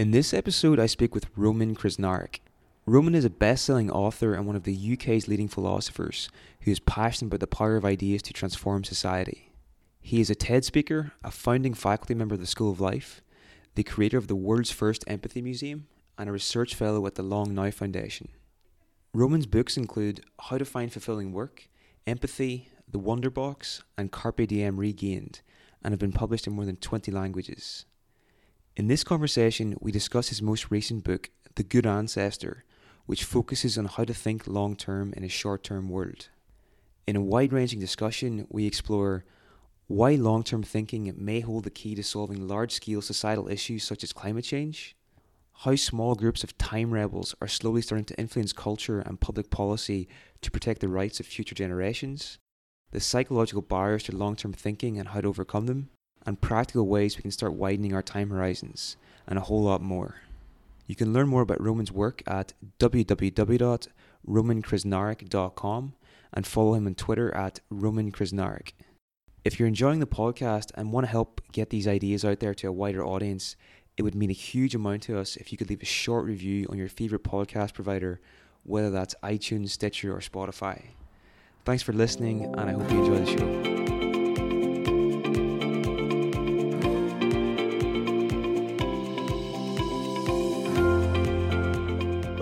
In this episode, I speak with Roman Krznaric. Roman is a best selling author and one of the UK's leading philosophers who is passionate about the power of ideas to transform society. He is a TED speaker, a founding faculty member of the School of Life, the creator of the world's first empathy museum, and a research fellow at the Long Now Foundation. Roman's books include How to Find Fulfilling Work, Empathy, The Wonderbox, and Carpe Diem Regained, and have been published in more than 20 languages. In this conversation, we discuss his most recent book, The Good Ancestor, which focuses on how to think long term in a short term world. In a wide ranging discussion, we explore why long term thinking may hold the key to solving large scale societal issues such as climate change, how small groups of time rebels are slowly starting to influence culture and public policy to protect the rights of future generations, the psychological barriers to long term thinking and how to overcome them, and practical ways we can start widening our time horizons, and a whole lot more. You can learn more about Roman's work at www.romankrznaric.com and follow him on Twitter at romankrznaric. If you're enjoying the podcast and want to help get these ideas out there to a wider audience, it would mean a huge amount to us if you could leave a short review on your favorite podcast provider, whether that's iTunes, Stitcher, or Spotify. Thanks for listening, and I hope you enjoy the show.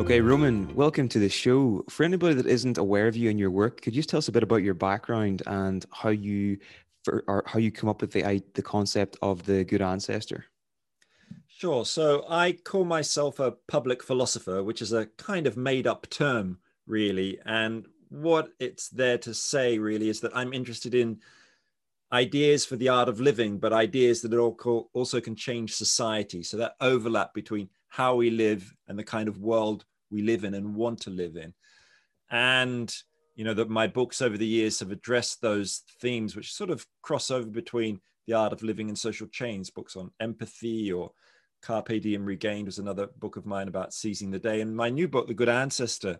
Okay, Roman, welcome to the show. For anybody that isn't aware of you and your work, could you just tell us a bit about your background and how you for, or how you come up with the the concept of the good ancestor? Sure. So I call myself a public philosopher, which is a kind of made up term, really. And what it's there to say, really, is that I'm interested in ideas for the art of living, but ideas that also can change society. So that overlap between how we live and the kind of world we live in and want to live in. And you know that my books over the years have addressed those themes which sort of cross over between the art of living and social change books on empathy or carpe diem regained was another book of mine about seizing the day and my new book the good ancestor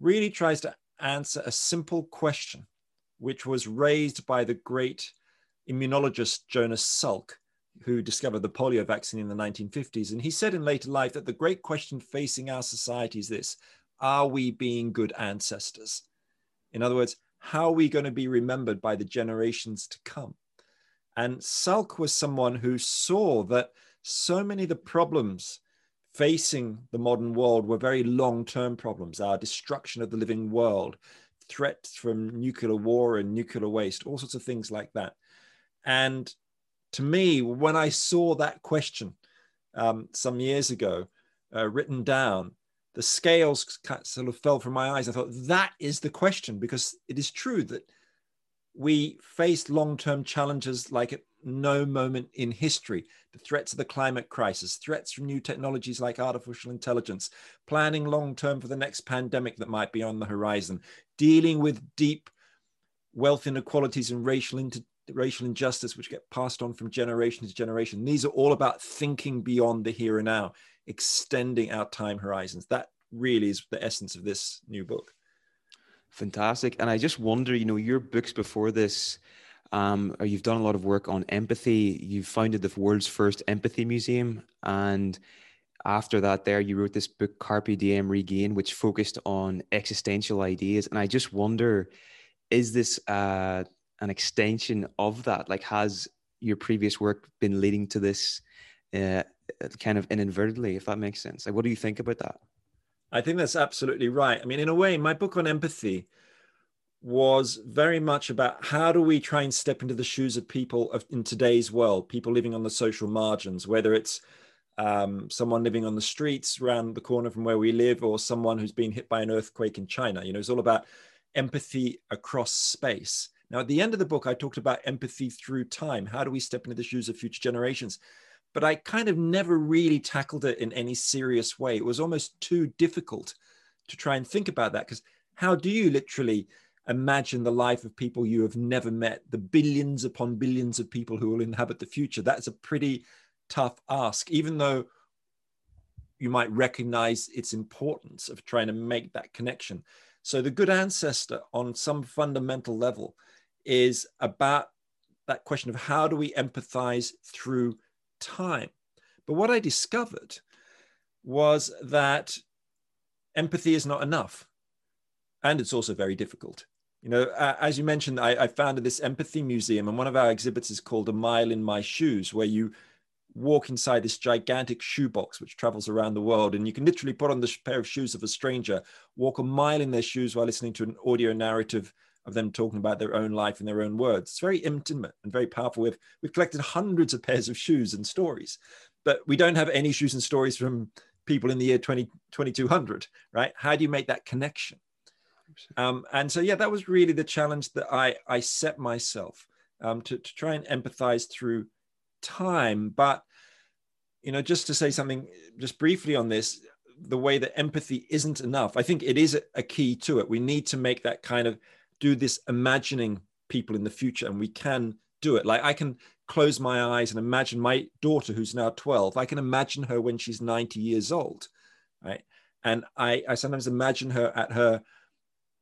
really tries to answer a simple question which was raised by the great immunologist jonas salk who discovered the polio vaccine in the 1950s. And he said in later life that the great question facing our society is this Are we being good ancestors? In other words, how are we going to be remembered by the generations to come? And Salk was someone who saw that so many of the problems facing the modern world were very long term problems our destruction of the living world, threats from nuclear war and nuclear waste, all sorts of things like that. And to me, when I saw that question um, some years ago uh, written down, the scales sort of fell from my eyes. I thought that is the question because it is true that we face long-term challenges like at no moment in history. The threats of the climate crisis, threats from new technologies like artificial intelligence, planning long-term for the next pandemic that might be on the horizon, dealing with deep wealth inequalities and racial inter- racial injustice which get passed on from generation to generation. These are all about thinking beyond the here and now extending our time horizons. That really is the essence of this new book. Fantastic. And i just wonder you know your books before this um, you've done a lot of work on empathy. You've founded the world's first empathy museum. And after that there you wrote this book carpe diem regain which focused on existential ideas. And i just wonder is this uh, an extension of that? Like, has your previous work been leading to this uh, kind of inadvertently, if that makes sense? Like, what do you think about that? I think that's absolutely right. I mean, in a way, my book on empathy was very much about how do we try and step into the shoes of people of, in today's world, people living on the social margins, whether it's um, someone living on the streets around the corner from where we live, or someone who's been hit by an earthquake in China. You know, it's all about empathy across space. Now, at the end of the book, I talked about empathy through time. How do we step into the shoes of future generations? But I kind of never really tackled it in any serious way. It was almost too difficult to try and think about that because how do you literally imagine the life of people you have never met, the billions upon billions of people who will inhabit the future? That's a pretty tough ask, even though you might recognize its importance of trying to make that connection. So, the good ancestor, on some fundamental level, is about that question of how do we empathize through time. But what I discovered was that empathy is not enough. And it's also very difficult. You know, as you mentioned, I, I founded this empathy museum, and one of our exhibits is called A Mile in My Shoes, where you walk inside this gigantic shoebox which travels around the world and you can literally put on the pair of shoes of a stranger walk a mile in their shoes while listening to an audio narrative of them talking about their own life in their own words. It's very intimate and very powerful. We've, we've collected hundreds of pairs of shoes and stories but we don't have any shoes and stories from people in the year 20, 2200 right? How do you make that connection? Um, and so yeah that was really the challenge that i i set myself um, to, to try and empathize through time. But, you know, just to say something just briefly on this, the way that empathy isn't enough, I think it is a key to it. We need to make that kind of do this imagining people in the future, and we can do it. Like I can close my eyes and imagine my daughter, who's now 12, I can imagine her when she's 90 years old, right? And I, I sometimes imagine her at her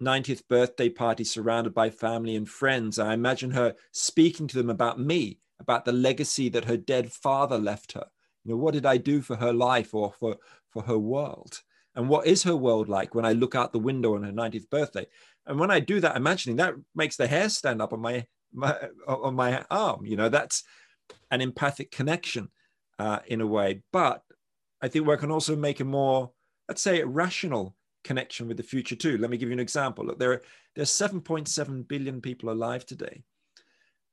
90th birthday party surrounded by family and friends. I imagine her speaking to them about me about the legacy that her dead father left her. You know, what did I do for her life or for, for her world? And what is her world like when I look out the window on her 90th birthday? And when I do that, imagining that makes the hair stand up on my, my on my arm. You know, that's an empathic connection uh, in a way. But I think we can also make a more, let's say, rational connection with the future too. Let me give you an example. Look, there are there's 7.7 billion people alive today.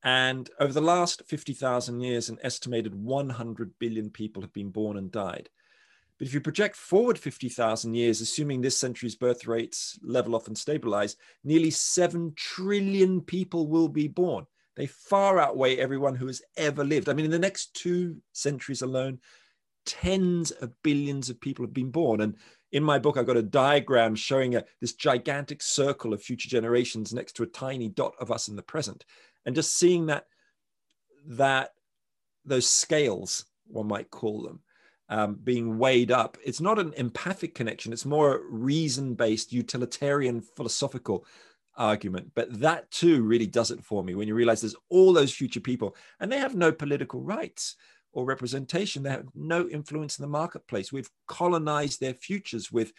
And over the last 50,000 years, an estimated 100 billion people have been born and died. But if you project forward 50,000 years, assuming this century's birth rates level off and stabilize, nearly 7 trillion people will be born. They far outweigh everyone who has ever lived. I mean, in the next two centuries alone, tens of billions of people have been born. And in my book, I've got a diagram showing a, this gigantic circle of future generations next to a tiny dot of us in the present and just seeing that that those scales one might call them um, being weighed up it's not an empathic connection it's more a reason based utilitarian philosophical argument but that too really does it for me when you realize there's all those future people and they have no political rights or representation they have no influence in the marketplace we've colonized their futures with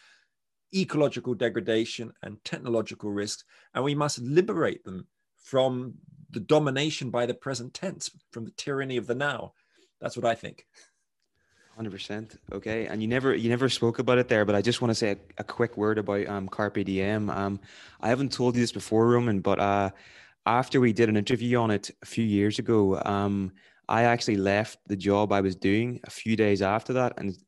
ecological degradation and technological risks and we must liberate them from the domination by the present tense, from the tyranny of the now. That's what I think. Hundred percent. Okay, and you never you never spoke about it there, but I just want to say a, a quick word about um, carpe diem. Um, I haven't told you this before, Roman, but uh, after we did an interview on it a few years ago, um, I actually left the job I was doing a few days after that, and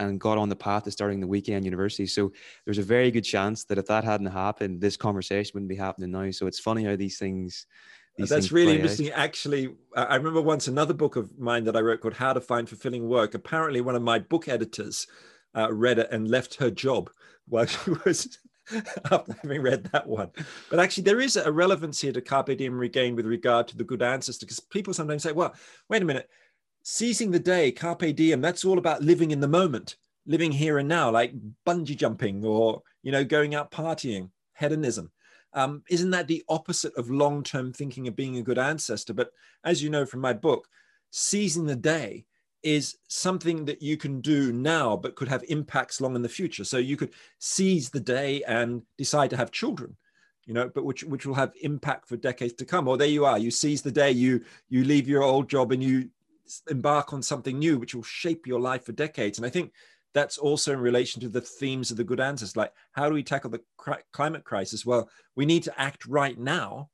and got on the path to starting the weekend university. So there's a very good chance that if that hadn't happened, this conversation wouldn't be happening now. So it's funny how these things. These That's really interesting. Actually, I remember once another book of mine that I wrote called How to Find Fulfilling Work. Apparently, one of my book editors uh, read it and left her job while she was after having read that one. But actually, there is a relevance here to Carpe Diem Regain with regard to the good ancestor, because people sometimes say, well, wait a minute, seizing the day, carpe diem, that's all about living in the moment, living here and now, like bungee jumping or, you know, going out partying, hedonism. Um, isn't that the opposite of long term thinking of being a good ancestor? But as you know from my book, seizing the day is something that you can do now, but could have impacts long in the future. So you could seize the day and decide to have children you know but which which will have impact for decades to come or there you are you seize the day you you leave your old job and you embark on something new which will shape your life for decades and i think that's also in relation to the themes of the good ancestor. Like how do we tackle the cri- climate crisis? Well we need to act right now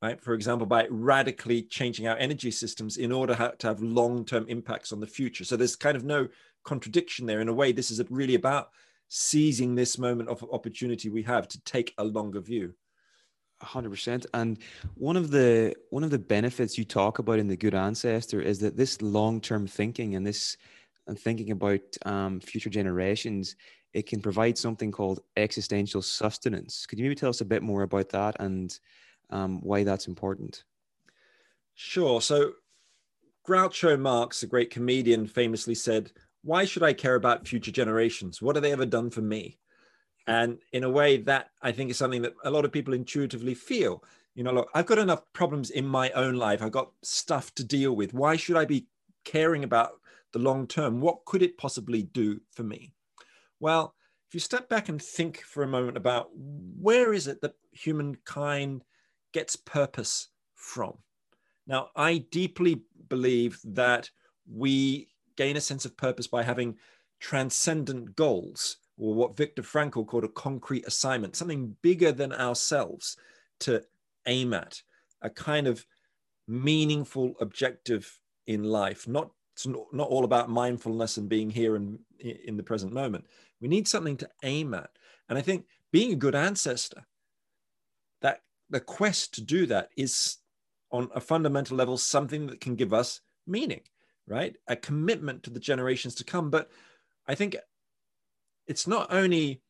right? For example by radically changing our energy systems in order to have long-term impacts on the future. So there's kind of no contradiction there. In a way this is really about seizing this moment of opportunity we have to take a longer view. Hundred percent. And one of the one of the benefits you talk about in the good ancestor is that this long term thinking and this and thinking about um, future generations, it can provide something called existential sustenance. Could you maybe tell us a bit more about that and um, why that's important? Sure. So Groucho Marx, a great comedian, famously said, "Why should I care about future generations? What have they ever done for me?" And in a way, that I think is something that a lot of people intuitively feel. You know, look, I've got enough problems in my own life. I've got stuff to deal with. Why should I be caring about the long term, what could it possibly do for me? Well, if you step back and think for a moment about where is it that humankind gets purpose from? Now, I deeply believe that we gain a sense of purpose by having transcendent goals, or what Viktor Frankl called a concrete assignment, something bigger than ourselves to aim at, a kind of meaningful objective in life, not it's not all about mindfulness and being here and in the present moment. We need something to aim at. And I think being a good ancestor, that the quest to do that is on a fundamental level something that can give us meaning, right? A commitment to the generations to come. But I think it's not only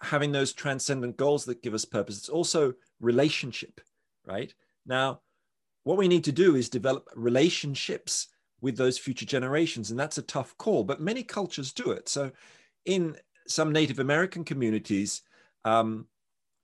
having those transcendent goals that give us purpose, it's also relationship, right? Now, what we need to do is develop relationships with those future generations. And that's a tough call, but many cultures do it. So, in some Native American communities, um,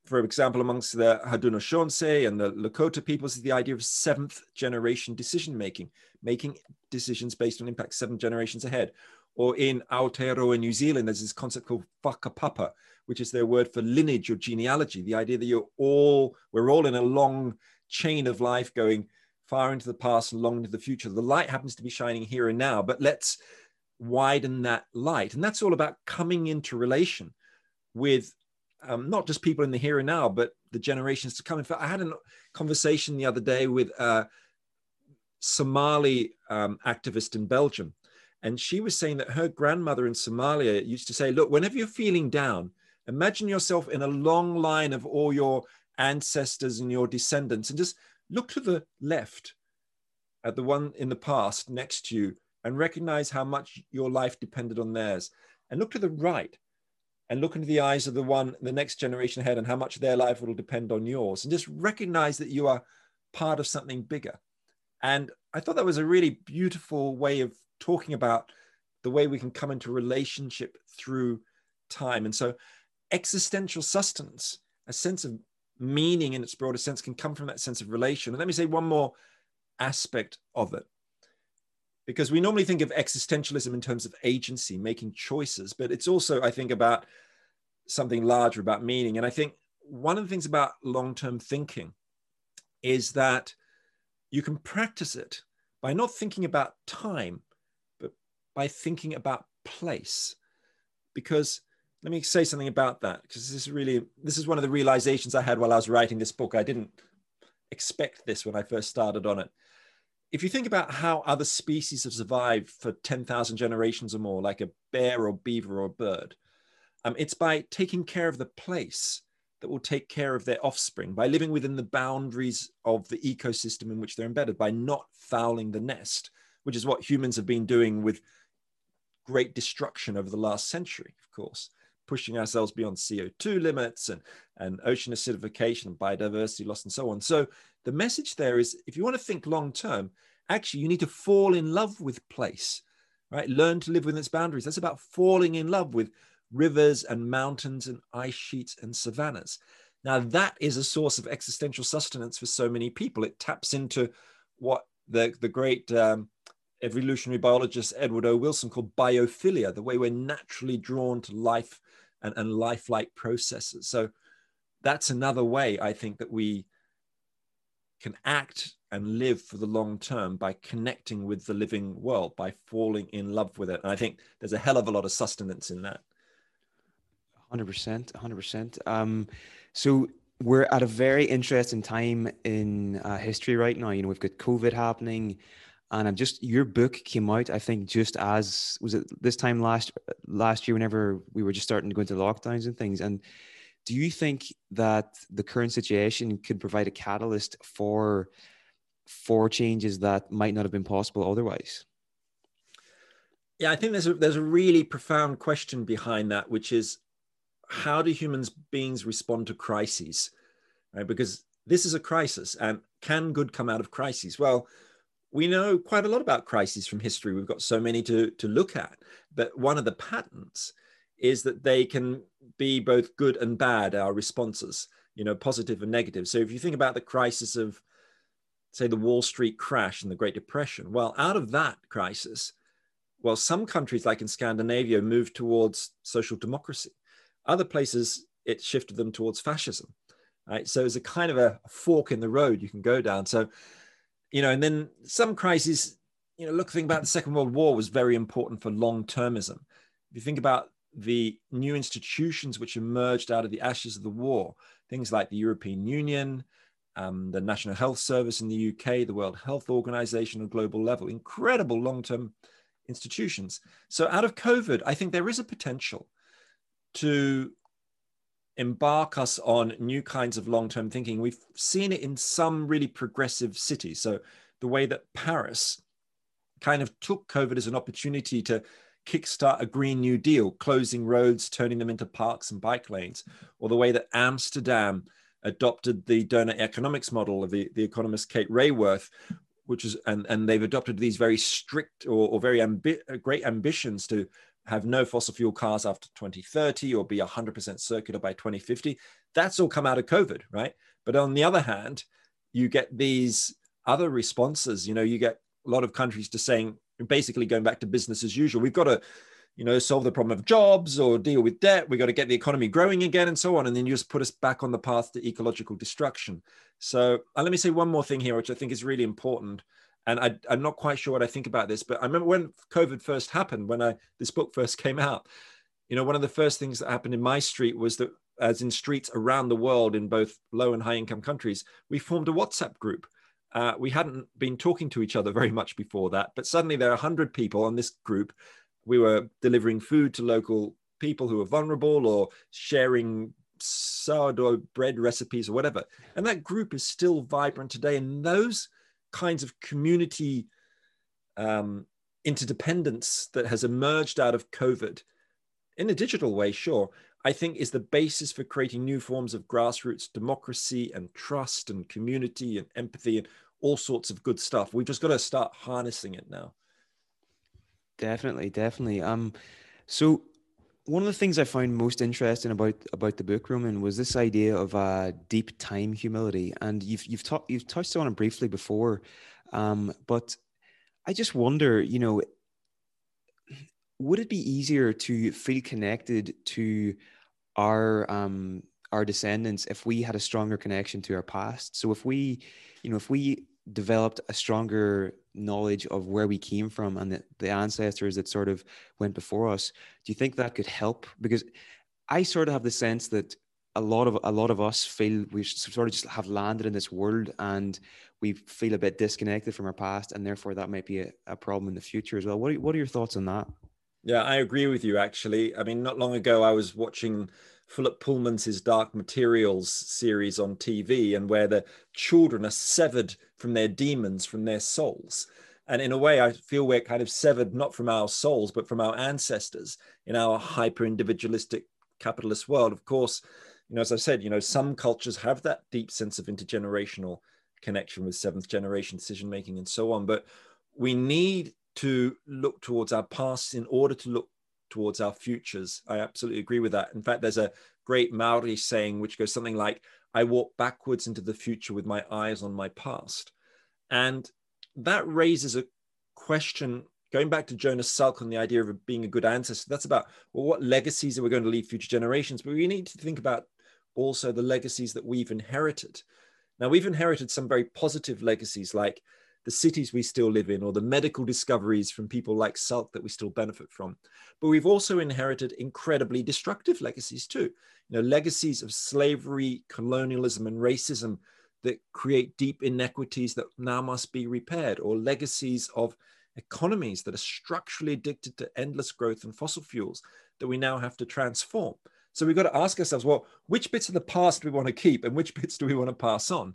for example, amongst the Haudenosaunee and the Lakota peoples, is the idea of seventh generation decision making, making decisions based on impact seven generations ahead. Or in Aotearoa New Zealand, there's this concept called whakapapa, which is their word for lineage or genealogy, the idea that you're all, we're all in a long chain of life going far into the past and long into the future. The light happens to be shining here and now, but let's widen that light. And that's all about coming into relation with um, not just people in the here and now, but the generations to come. In fact, I had a conversation the other day with a Somali um, activist in Belgium. And she was saying that her grandmother in Somalia used to say, Look, whenever you're feeling down, imagine yourself in a long line of all your ancestors and your descendants and just look to the left at the one in the past next to you and recognize how much your life depended on theirs. And look to the right and look into the eyes of the one, the next generation ahead, and how much their life will depend on yours. And just recognize that you are part of something bigger. And I thought that was a really beautiful way of talking about the way we can come into relationship through time. And so, existential sustenance, a sense of meaning in its broader sense can come from that sense of relation. And let me say one more aspect of it. Because we normally think of existentialism in terms of agency, making choices, but it's also, I think, about something larger, about meaning. And I think one of the things about long term thinking is that you can practice it by not thinking about time, but by thinking about place. Because let me say something about that because this is really this is one of the realizations I had while I was writing this book. I didn't expect this when I first started on it. If you think about how other species have survived for 10,000 generations or more, like a bear or beaver or bird, um, it's by taking care of the place that will take care of their offspring, by living within the boundaries of the ecosystem in which they're embedded, by not fouling the nest, which is what humans have been doing with great destruction over the last century, of course pushing ourselves beyond CO2 limits and, and ocean acidification and biodiversity loss and so on. So the message there is if you want to think long term, actually you need to fall in love with place, right? Learn to live within its boundaries. That's about falling in love with rivers and mountains and ice sheets and savannas. Now that is a source of existential sustenance for so many people. It taps into what the, the great um, evolutionary biologist Edward O. Wilson called biophilia, the way we're naturally drawn to life and, and lifelike processes. So that's another way I think that we can act and live for the long term by connecting with the living world, by falling in love with it. And I think there's a hell of a lot of sustenance in that. 100%. 100%. Um, so we're at a very interesting time in uh, history right now. You know, we've got COVID happening and I'm just your book came out. I think just as was it this time last last year, whenever we were just starting to go into lockdowns and things. And do you think that the current situation could provide a catalyst for for changes that might not have been possible otherwise? Yeah, I think there's a there's a really profound question behind that, which is how do humans beings respond to crises? Right? Because this is a crisis, and can good come out of crises? Well, we know quite a lot about crises from history. We've got so many to, to look at. But one of the patterns is that they can be both good and bad, our responses, you know, positive and negative. So if you think about the crisis of, say, the Wall Street crash and the Great Depression, well, out of that crisis, well, some countries, like in Scandinavia, moved towards social democracy. Other places, it shifted them towards fascism. Right. So it's a kind of a fork in the road you can go down. So, you know, and then some crises, you know, look, think about the Second World War was very important for long termism. If you think about the new institutions which emerged out of the ashes of the war, things like the European Union, um, the National Health Service in the UK, the World Health Organization on a global level, incredible long term institutions. So, out of COVID, I think there is a potential to embark us on new kinds of long term thinking. We've seen it in some really progressive cities. So, the way that Paris kind of took COVID as an opportunity to kickstart a Green New Deal, closing roads, turning them into parks and bike lanes, or the way that Amsterdam adopted the doughnut economics model of the, the economist Kate Raworth, which is and, and they've adopted these very strict or, or very ambi- great ambitions to have no fossil fuel cars after 2030 or be 100% circular by 2050. That's all come out of COVID, right? But on the other hand, you get these other responses. You know, you get a lot of countries just saying, basically going back to business as usual. We've got to, you know, solve the problem of jobs or deal with debt. We've got to get the economy growing again and so on. And then you just put us back on the path to ecological destruction. So uh, let me say one more thing here, which I think is really important. And I, am not quite sure what I think about this, but I remember when COVID first happened, when I this book first came out, you know, one of the first things that happened in my street was that as in streets around the world in both low and high income countries, we formed a WhatsApp group uh, we hadn't been talking to each other very much before that, but suddenly there are 100 people on this group. We were delivering food to local people who were vulnerable or sharing sourdough bread recipes or whatever. And that group is still vibrant today. And those kinds of community um, interdependence that has emerged out of COVID in a digital way, sure, I think is the basis for creating new forms of grassroots democracy and trust and community and empathy and all sorts of good stuff. We've just got to start harnessing it now. Definitely, definitely. Um, so one of the things I found most interesting about about the book, Roman, was this idea of uh, deep time humility, and you've you've you've touched on it briefly before, um, but I just wonder, you know, would it be easier to feel connected to our um, our descendants if we had a stronger connection to our past? So if we, you know, if we developed a stronger knowledge of where we came from and the, the ancestors that sort of went before us. Do you think that could help? Because i sort of have the sense that a lot of a lot of us feel we sort of just have landed in this world and we feel a bit disconnected from our past and therefore that might be a, a problem in the future as well. What are, what are your thoughts on that? Yeah i agree with you actually. I mean not long ago i was watching Philip Pullman's Dark Materials series on TV, and where the children are severed from their demons, from their souls. And in a way, I feel we're kind of severed not from our souls, but from our ancestors in our hyper individualistic capitalist world. Of course, you know, as I said, you know, some cultures have that deep sense of intergenerational connection with seventh generation decision making and so on. But we need to look towards our past in order to look towards our futures. I absolutely agree with that. In fact, there's a great Maori saying which goes something like, I walk backwards into the future with my eyes on my past. And that raises a question going back to Jonas Salk on the idea of being a good ancestor. That's about, well, what legacies are we going to leave future generations? But we need to think about also the legacies that we've inherited. Now, we've inherited some very positive legacies like the cities we still live in or the medical discoveries from people like Salk that we still benefit from. But we've also inherited incredibly destructive legacies too. You know, legacies of slavery, colonialism, and racism that create deep inequities that now must be repaired, or legacies of economies that are structurally addicted to endless growth and fossil fuels that we now have to transform. So we've got to ask ourselves, well, which bits of the past do we want to keep and which bits do we want to pass on?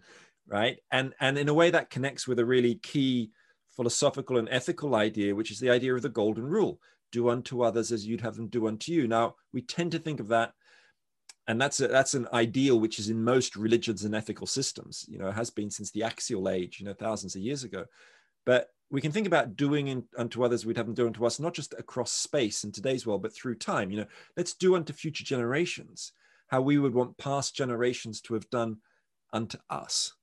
Right? And and in a way that connects with a really key philosophical and ethical idea, which is the idea of the golden rule: do unto others as you'd have them do unto you. Now we tend to think of that, and that's a, that's an ideal which is in most religions and ethical systems. You know, has been since the axial age, you know, thousands of years ago. But we can think about doing unto others we'd have them do unto us, not just across space in today's world, but through time. You know, let's do unto future generations how we would want past generations to have done unto us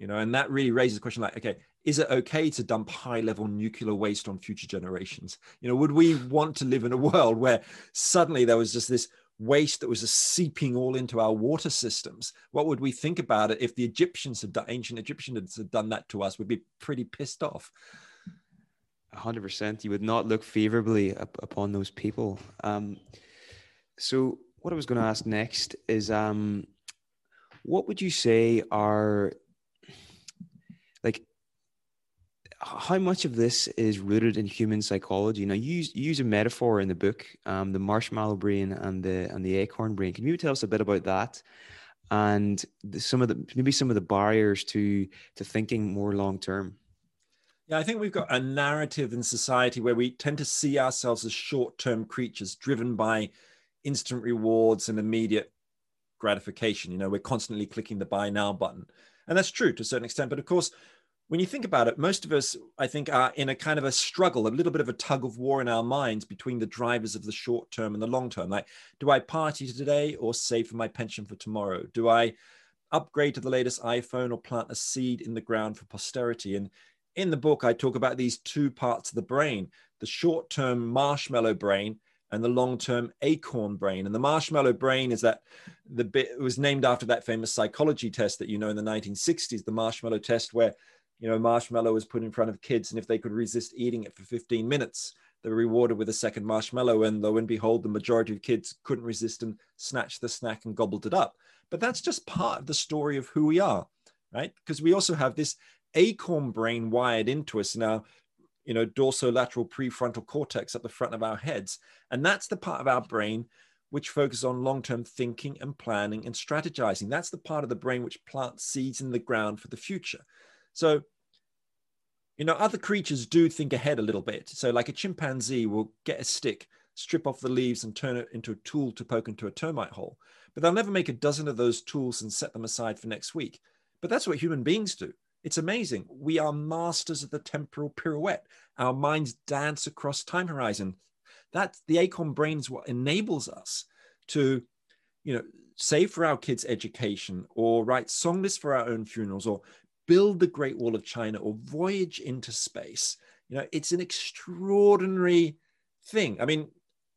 you know and that really raises the question like okay is it okay to dump high level nuclear waste on future generations? You know, would we want to live in a world where suddenly there was just this waste that was seeping all into our water systems? What would we think about it if the Egyptians had done, ancient Egyptians had done that to us? We'd be pretty pissed off. 100%. You would not look favorably up, upon those people. Um, so, what I was going to ask next is um, what would you say are like how much of this is rooted in human psychology? Now, you use, you use a metaphor in the book, um, the marshmallow brain and the and the acorn brain. Can you tell us a bit about that, and the, some of the maybe some of the barriers to to thinking more long term? Yeah, I think we've got a narrative in society where we tend to see ourselves as short term creatures driven by instant rewards and immediate gratification. You know, we're constantly clicking the buy now button. And that's true to a certain extent. But of course, when you think about it, most of us, I think, are in a kind of a struggle, a little bit of a tug of war in our minds between the drivers of the short term and the long term. Like, do I party today or save for my pension for tomorrow? Do I upgrade to the latest iPhone or plant a seed in the ground for posterity? And in the book, I talk about these two parts of the brain the short term marshmallow brain and the long term acorn brain. And the marshmallow brain is that the bit it was named after that famous psychology test that you know in the 1960s, the marshmallow test, where you know marshmallow was put in front of kids, and if they could resist eating it for 15 minutes, they were rewarded with a second marshmallow. And lo and behold, the majority of kids couldn't resist and snatched the snack and gobbled it up. But that's just part of the story of who we are, right? Because we also have this acorn brain wired into us our you know dorsolateral prefrontal cortex at the front of our heads and that's the part of our brain which focuses on long-term thinking and planning and strategizing that's the part of the brain which plants seeds in the ground for the future so you know other creatures do think ahead a little bit so like a chimpanzee will get a stick strip off the leaves and turn it into a tool to poke into a termite hole but they'll never make a dozen of those tools and set them aside for next week but that's what human beings do it's amazing. We are masters of the temporal pirouette. Our minds dance across time horizon. That the acorn brain is what enables us to, you know, save for our kids' education or write song lists for our own funerals or build the Great Wall of China or voyage into space. You know, it's an extraordinary thing. I mean,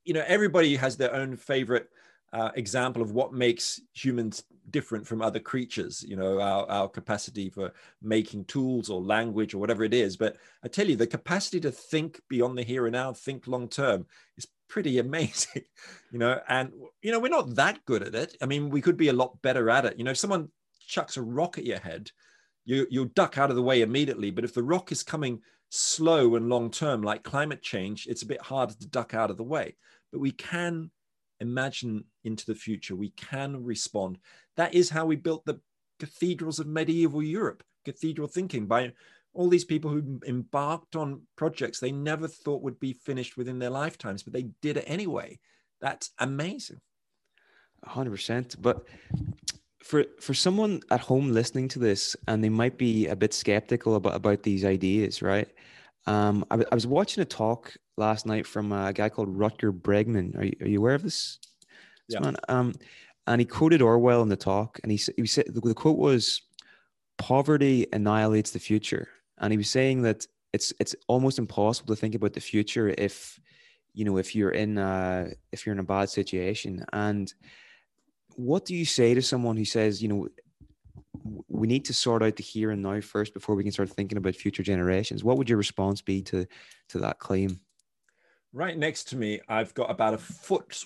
you know, everybody has their own favorite uh, example of what makes humans different from other creatures you know our, our capacity for making tools or language or whatever it is but i tell you the capacity to think beyond the here and now think long term is pretty amazing you know and you know we're not that good at it i mean we could be a lot better at it you know if someone chucks a rock at your head you you'll duck out of the way immediately but if the rock is coming slow and long term like climate change it's a bit harder to duck out of the way but we can imagine into the future. We can respond. That is how we built the cathedrals of medieval Europe, cathedral thinking by all these people who embarked on projects they never thought would be finished within their lifetimes, but they did it anyway. That's amazing. 100%. But for for someone at home listening to this and they might be a bit skeptical about, about these ideas, right? Um, I, I was watching a talk last night from a guy called Rutger Bregman. Are you, are you aware of this? this yeah. Man? Um, and he quoted Orwell in the talk, and he, he said the, the quote was, "Poverty annihilates the future," and he was saying that it's it's almost impossible to think about the future if you know if you're in a, if you're in a bad situation. And what do you say to someone who says, you know, we need to sort out the here and now first before we can start thinking about future generations. What would your response be to to that claim? Right next to me, I've got about a foot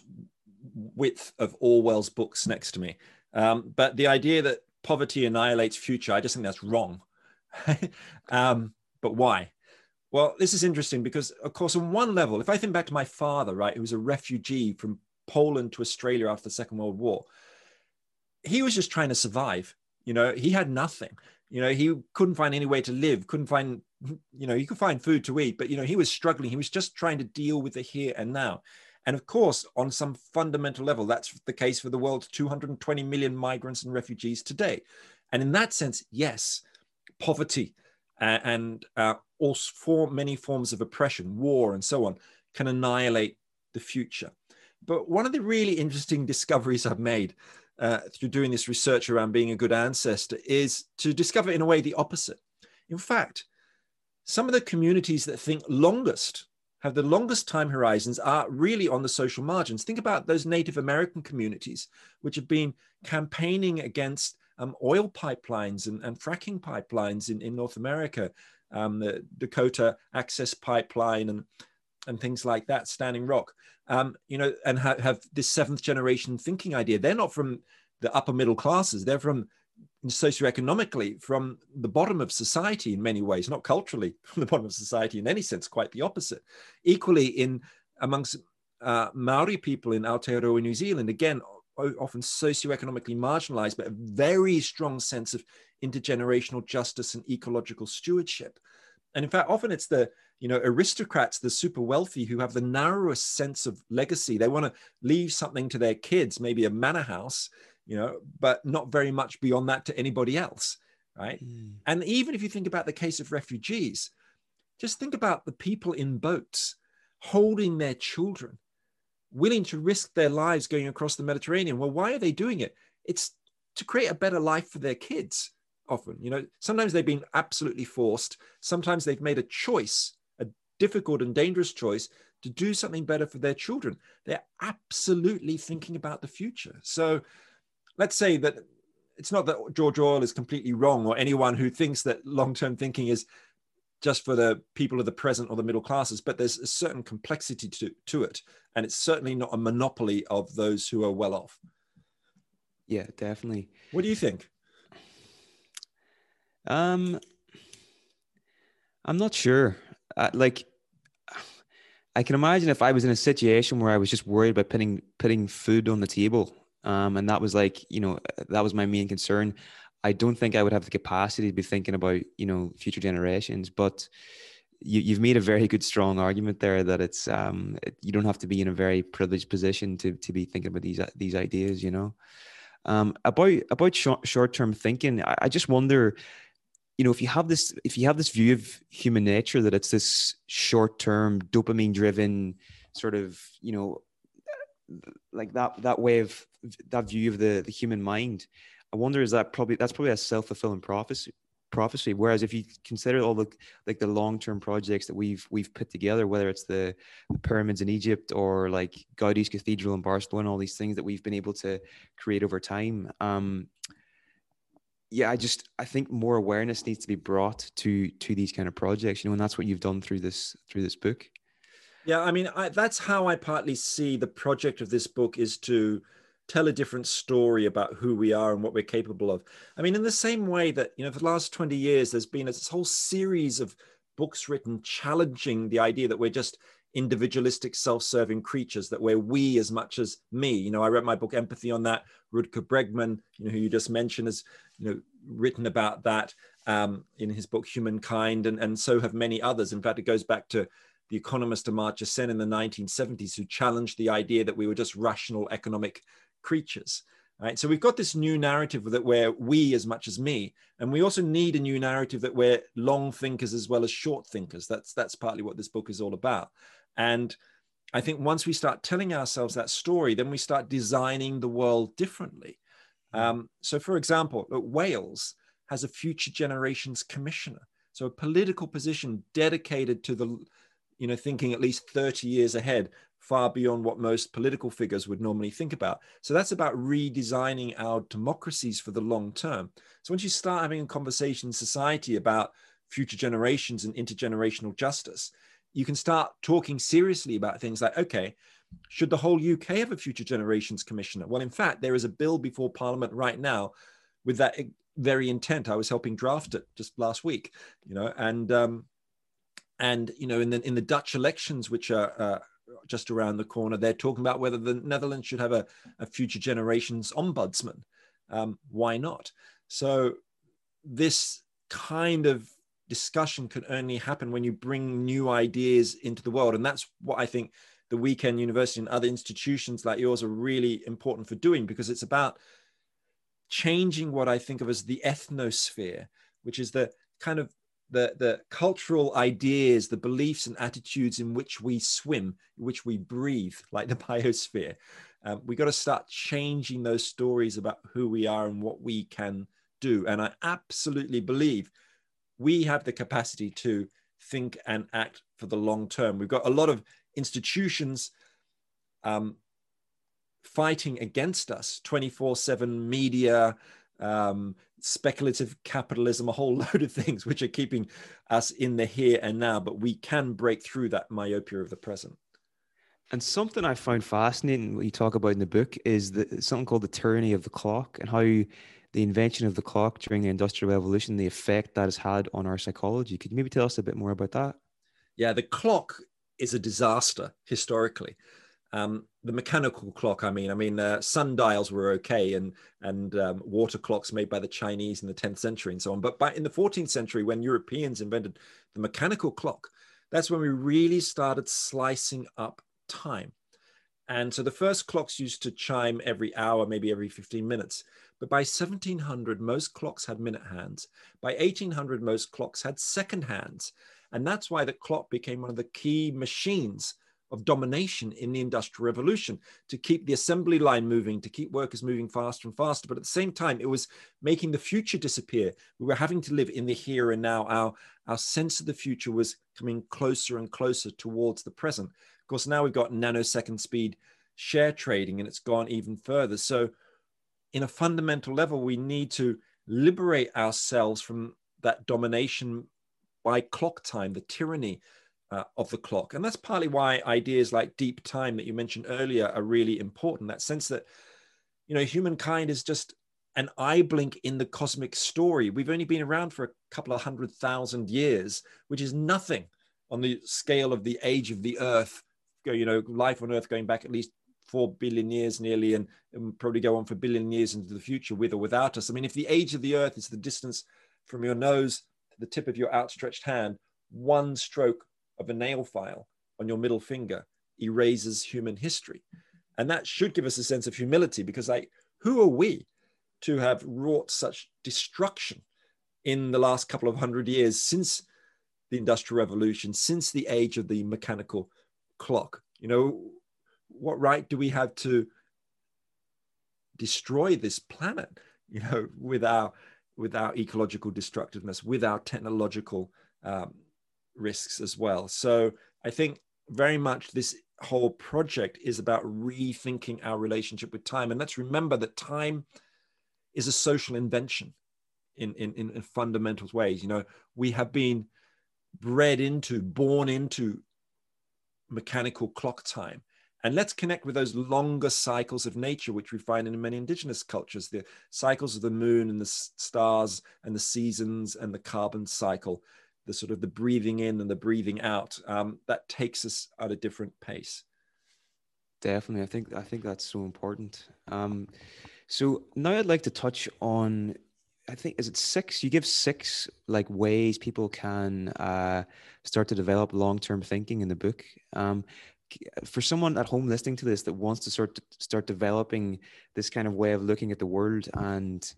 width of Orwell's books next to me. Um, but the idea that poverty annihilates future, I just think that's wrong. um, but why? Well, this is interesting because, of course, on one level, if I think back to my father, right, who was a refugee from Poland to Australia after the Second World War, he was just trying to survive. You know, he had nothing. You know, he couldn't find any way to live, couldn't find, you know, he could find food to eat, but, you know, he was struggling. He was just trying to deal with the here and now. And of course, on some fundamental level, that's the case for the world's 220 million migrants and refugees today. And in that sense, yes, poverty uh, and uh, also for many forms of oppression, war, and so on, can annihilate the future. But one of the really interesting discoveries I've made uh, through doing this research around being a good ancestor is to discover in a way the opposite. In fact, some of the communities that think longest have the longest time horizons are really on the social margins. Think about those Native American communities, which have been campaigning against um, oil pipelines and, and, fracking pipelines in, in North America, um, the Dakota Access Pipeline and, and things like that, Standing Rock, um, you know, and ha- have this seventh generation thinking idea. They're not from the upper middle classes, they're from socioeconomically from the bottom of society in many ways, not culturally from the bottom of society in any sense, quite the opposite. Equally, in amongst uh, Maori people in Aotearoa, New Zealand, again, often socioeconomically marginalized, but a very strong sense of intergenerational justice and ecological stewardship. And in fact, often it's the you know aristocrats, the super wealthy, who have the narrowest sense of legacy. They want to leave something to their kids, maybe a manor house, you know, but not very much beyond that to anybody else, right? Mm. And even if you think about the case of refugees, just think about the people in boats holding their children, willing to risk their lives going across the Mediterranean. Well, why are they doing it? It's to create a better life for their kids. Often, you know, sometimes they've been absolutely forced. Sometimes they've made a choice, difficult and dangerous choice to do something better for their children. They're absolutely thinking about the future. So, let's say that it's not that George Orwell is completely wrong or anyone who thinks that long-term thinking is just for the people of the present or the middle classes, but there's a certain complexity to, to it. And it's certainly not a monopoly of those who are well off. Yeah, definitely. What do you think? Um, I'm not sure. Uh, like, I can imagine if I was in a situation where I was just worried about putting putting food on the table um, and that was like, you know, that was my main concern. I don't think I would have the capacity to be thinking about, you know, future generations, but you, have made a very good, strong argument there that it's, um, you don't have to be in a very privileged position to, to be thinking about these, these ideas, you know, um, about, about short, short-term thinking. I, I just wonder, you know, if you have this, if you have this view of human nature, that it's this short-term dopamine driven sort of, you know, like that that way of that view of the the human mind i wonder is that probably that's probably a self-fulfilling prophecy prophecy. Whereas if you consider all the like the long-term projects that we've we've put together whether it's the, the pyramids in egypt or like gaudi's cathedral in barcelona all these things that we've been able to create over time um yeah i just i think more awareness needs to be brought to to these kind of projects you know and that's what you've done through this through this book yeah, I mean, I, that's how I partly see the project of this book is to tell a different story about who we are and what we're capable of. I mean, in the same way that, you know, for the last 20 years, there's been this whole series of books written challenging the idea that we're just individualistic, self-serving creatures, that we're we as much as me. You know, I read my book Empathy on that. Rutger Bregman, you know, who you just mentioned, has, you know, written about that um, in his book Humankind, and, and so have many others. In fact, it goes back to the economist Amartya Sen in the 1970s, who challenged the idea that we were just rational economic creatures. Right. So we've got this new narrative that we're we as much as me, and we also need a new narrative that we're long thinkers as well as short thinkers. That's that's partly what this book is all about. And I think once we start telling ourselves that story, then we start designing the world differently. Hmm. Um, so, for example, Wales has a Future Generations Commissioner, so a political position dedicated to the you know, thinking at least 30 years ahead, far beyond what most political figures would normally think about. So that's about redesigning our democracies for the long term. So once you start having a conversation in society about future generations and intergenerational justice, you can start talking seriously about things like, okay, should the whole UK have a future generations commissioner? Well, in fact, there is a bill before Parliament right now with that very intent. I was helping draft it just last week, you know, and um, and you know in the in the Dutch elections, which are uh, just around the corner, they're talking about whether the Netherlands should have a, a future generations ombudsman. Um, why not? So this kind of discussion can only happen when you bring new ideas into the world, and that's what I think the Weekend University and other institutions like yours are really important for doing because it's about changing what I think of as the ethnosphere, which is the kind of the, the cultural ideas, the beliefs and attitudes in which we swim, which we breathe, like the biosphere. Um, we got to start changing those stories about who we are and what we can do. And I absolutely believe we have the capacity to think and act for the long term. We've got a lot of institutions um, fighting against us 24 7 media, um, speculative capitalism, a whole load of things which are keeping us in the here and now. But we can break through that myopia of the present. And something I found fascinating, what you talk about in the book, is the, something called the tyranny of the clock and how the invention of the clock during the Industrial Revolution, the effect that has had on our psychology. Could you maybe tell us a bit more about that? Yeah, the clock is a disaster historically. Um, the mechanical clock, I mean, I mean, uh, sundials were okay, and and um, water clocks made by the Chinese in the 10th century and so on. But by in the 14th century, when Europeans invented the mechanical clock, that's when we really started slicing up time. And so the first clocks used to chime every hour, maybe every 15 minutes. But by 1700, most clocks had minute hands. By 1800, most clocks had second hands. And that's why the clock became one of the key machines of domination in the Industrial Revolution to keep the assembly line moving, to keep workers moving faster and faster. But at the same time, it was making the future disappear. We were having to live in the here and now. Our, our sense of the future was coming closer and closer towards the present. Of course, now we've got nanosecond speed share trading and it's gone even further. So, in a fundamental level, we need to liberate ourselves from that domination by clock time, the tyranny uh, of the clock. And that's partly why ideas like deep time that you mentioned earlier are really important. That sense that, you know, humankind is just an eye blink in the cosmic story. We've only been around for a couple of hundred thousand years, which is nothing on the scale of the age of the earth you know, life on Earth going back at least four billion years nearly, and, and probably go on for billion years into the future with or without us. I mean, if the age of the Earth is the distance from your nose to the tip of your outstretched hand, one stroke of a nail file on your middle finger erases human history. And that should give us a sense of humility because, like, who are we to have wrought such destruction in the last couple of hundred years since the Industrial Revolution, since the age of the mechanical clock. You know, what right do we have to destroy this planet? You know, with our with our ecological destructiveness, with our technological um, risks as well. So I think very much this whole project is about rethinking our relationship with time. And let's remember that time is a social invention in, in, in fundamental ways. You know, we have been bred into, born into mechanical clock time. And let's connect with those longer cycles of nature, which we find in many indigenous cultures the cycles of the moon and the stars and the seasons and the carbon cycle, the sort of the breathing in and the breathing out. Um, that takes us at a different pace. Definitely. I think, I think that's so important. Um, so now I'd like to touch on I think is it six? You give six like ways people can uh, start to develop long term thinking in the book. Um, for someone at home listening to this that wants to to start developing this kind of way of looking at the world, and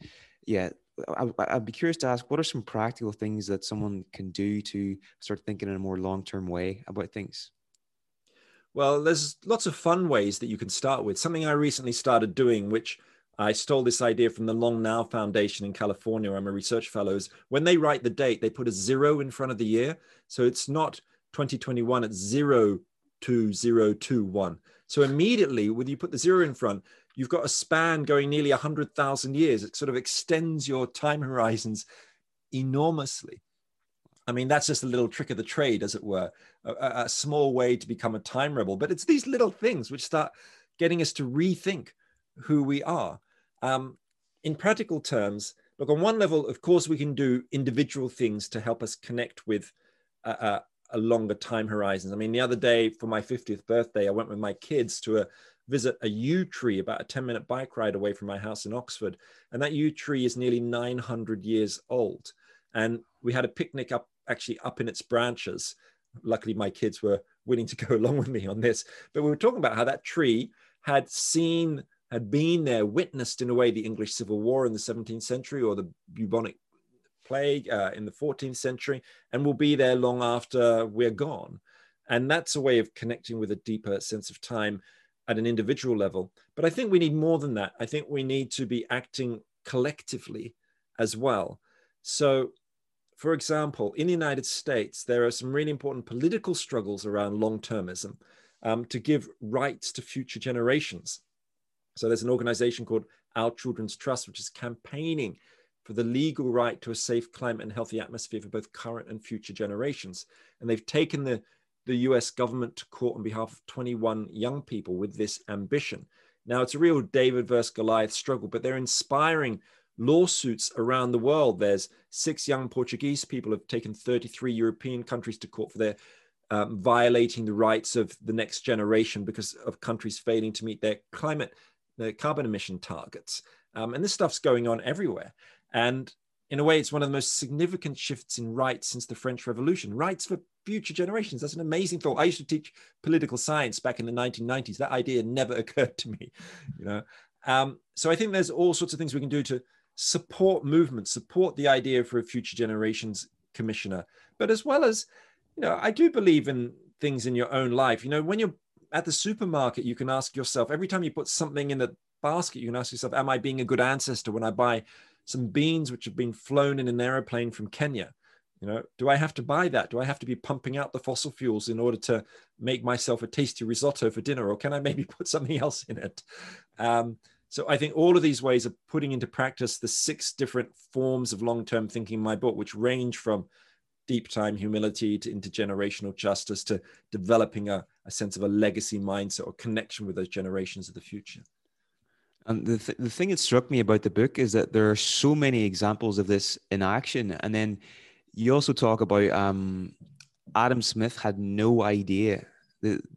yeah, I, would be curious to ask what are some practical things that someone can do to start thinking in a more long term way about things. Well, there's lots of fun ways that you can start with. Something I recently started doing, which I stole this idea from the Long Now Foundation in California. Where I'm a research fellow. Is when they write the date, they put a zero in front of the year. So it's not 2021, it's 02021. So immediately, when you put the zero in front, you've got a span going nearly 100,000 years. It sort of extends your time horizons enormously. I mean, that's just a little trick of the trade, as it were, a, a small way to become a time rebel. But it's these little things which start getting us to rethink who we are. Um, in practical terms, look, on one level, of course, we can do individual things to help us connect with a, a, longer time horizons. I mean, the other day for my 50th birthday, I went with my kids to a visit a yew tree about a 10 minute bike ride away from my house in Oxford. And that yew tree is nearly 900 years old. And we had a picnic up actually up in its branches. Luckily, my kids were willing to go along with me on this. But we were talking about how that tree had seen had been there, witnessed in a way the English Civil War in the 17th century or the bubonic plague uh, in the 14th century, and will be there long after we're gone. And that's a way of connecting with a deeper sense of time at an individual level. But I think we need more than that. I think we need to be acting collectively as well. So, for example, in the United States, there are some really important political struggles around long termism um, to give rights to future generations. So there's an organization called Our Children's Trust, which is campaigning for the legal right to a safe climate and healthy atmosphere for both current and future generations. And they've taken the, the US government to court on behalf of 21 young people with this ambition. Now, it's a real David versus Goliath struggle, but they're inspiring lawsuits around the world. There's six young Portuguese people have taken 33 European countries to court for their um, violating the rights of the next generation because of countries failing to meet their climate, their carbon emission targets. Um, and this stuff's going on everywhere. And in a way, it's one of the most significant shifts in rights since the French Revolution. Rights for future generations. That's an amazing thought. I used to teach political science back in the 1990s. That idea never occurred to me, you know. Um, so I think there's all sorts of things we can do to support movement, support the idea for a future generations commissioner, but as well as, you know, I do believe in things in your own life. You know, when you're at the supermarket, you can ask yourself every time you put something in the basket, you can ask yourself, Am I being a good ancestor when I buy some beans which have been flown in an aeroplane from Kenya? You know, do I have to buy that? Do I have to be pumping out the fossil fuels in order to make myself a tasty risotto for dinner, or can I maybe put something else in it? Um, so I think all of these ways of putting into practice the six different forms of long-term thinking in my book, which range from deep time humility to intergenerational justice to developing a, a sense of a legacy mindset or connection with those generations of the future. And the, th- the thing that struck me about the book is that there are so many examples of this in action. And then you also talk about um, Adam Smith had no idea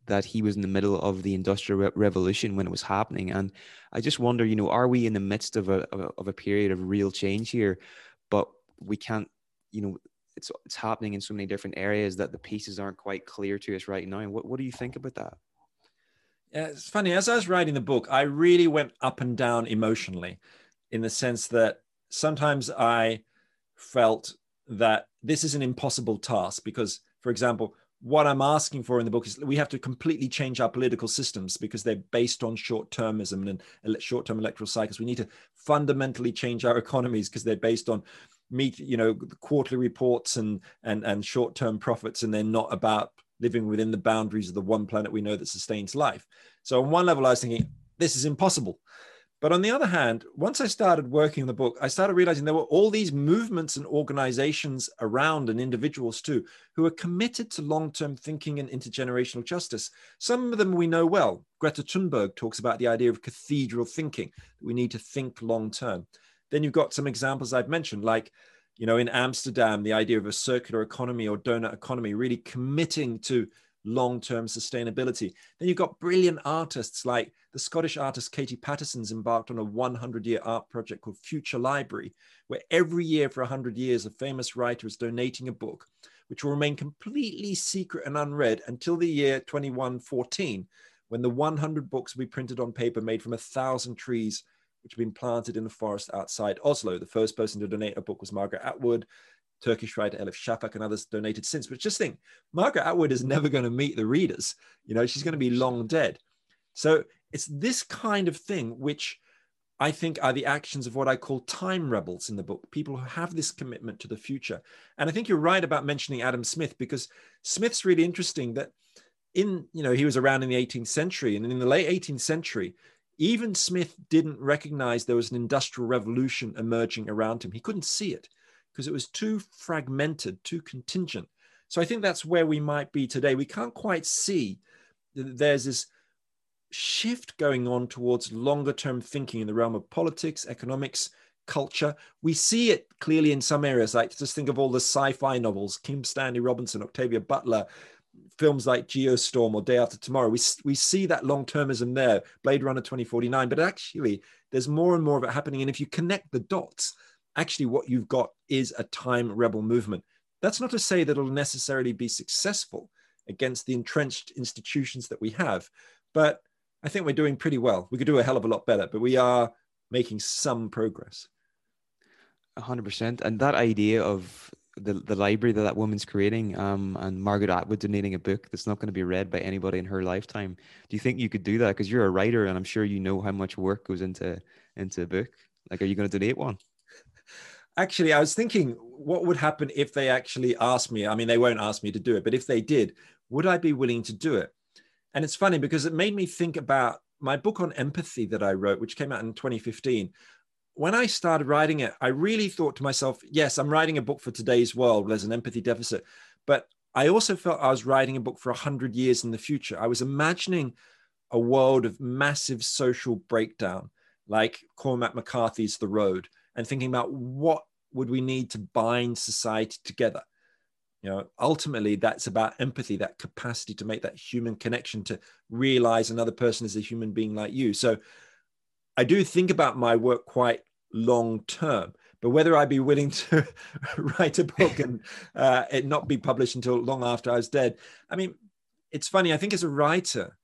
that, he was in the middle of the Industrial Re- Revolution when it was happening. And I just wonder, you know, are we in the midst of a, of a period of real change here? But we can't, you know, it's it's happening in so many different areas that the pieces aren't quite clear to us right now. What what do you think about that? Yeah, it's funny. As I was writing the book, I really went up and down emotionally, in the sense that sometimes I felt that this is an impossible task because, for example, what I'm asking for in the book is we have to completely change our political systems because they're based on short-termism and short-term electoral cycles. We need to fundamentally change our economies because they're based on meet you know the quarterly reports and and and short-term profits and they're not about living within the boundaries of the one planet we know that sustains life. So on one level i was thinking this is impossible. But on the other hand once i started working the book i started realizing there were all these movements and organizations around and individuals too who are committed to long-term thinking and intergenerational justice. Some of them we know well. Greta thunberg talks about the idea of cathedral thinking we need to think long term then you've got some examples I've mentioned, like, you know, in Amsterdam, the idea of a circular economy or donut economy, really committing to long-term sustainability. Then you've got brilliant artists like the Scottish artist Katie Paterson's embarked on a 100-year art project called Future Library, where every year for 100 years, a famous writer is donating a book, which will remain completely secret and unread until the year 2114, when the 100 books will be printed on paper made from a thousand trees which have been planted in the forest outside Oslo. The first person to donate a book was Margaret Atwood. Turkish writer Elif Shafak and others donated since. But just think, Margaret Atwood is never going to meet the readers. You know, she's going to be long dead. So it's this kind of thing which I think are the actions of what I call time rebels in the book, people who have this commitment to the future. And I think you're right about mentioning Adam Smith because Smith's really interesting that in, you know, he was around in the 18th century and in the late 18th century, even Smith didn't recognize there was an industrial revolution emerging around him. He couldn't see it because it was too fragmented, too contingent. So I think that's where we might be today. We can't quite see that there's this shift going on towards longer term thinking in the realm of politics, economics, culture. We see it clearly in some areas, like just think of all the sci fi novels Kim Stanley Robinson, Octavia Butler, films like Geostorm or Day After Tomorrow, we, we see that long termism there, Blade Runner 2049, but actually there's more and more of it happening. And if you connect the dots, actually what you've got is a time rebel movement. That's not to say that it'll necessarily be successful against the entrenched institutions that we have, but I think we're doing pretty well. We could do a hell of a lot better, but we are making some progress. 100%. And that idea of the, the library that that woman's creating um, and Margaret Atwood donating a book that's not going to be read by anybody in her lifetime. Do you think you could do that? Because you're a writer and I'm sure you know how much work goes into into a book. Like, are you going to donate one? actually, I was thinking, what would happen if they actually asked me? I mean, they won't ask me to do it, but if they did, would I be willing to do it? And it's funny because it made me think about my book on empathy that I wrote, which came out in 2015. When I started writing it, I really thought to myself, yes, I'm writing a book for today's world. Where there's an empathy deficit. But I also felt I was writing a book for 100 years in the future. I was imagining a world of massive social breakdown, like Cormac McCarthy's The Road, and thinking about what would we need to bind society together you know ultimately that's about empathy that capacity to make that human connection to realize another person is a human being like you so i do think about my work quite long term but whether i'd be willing to write a book and uh, it not be published until long after i was dead i mean it's funny i think as a writer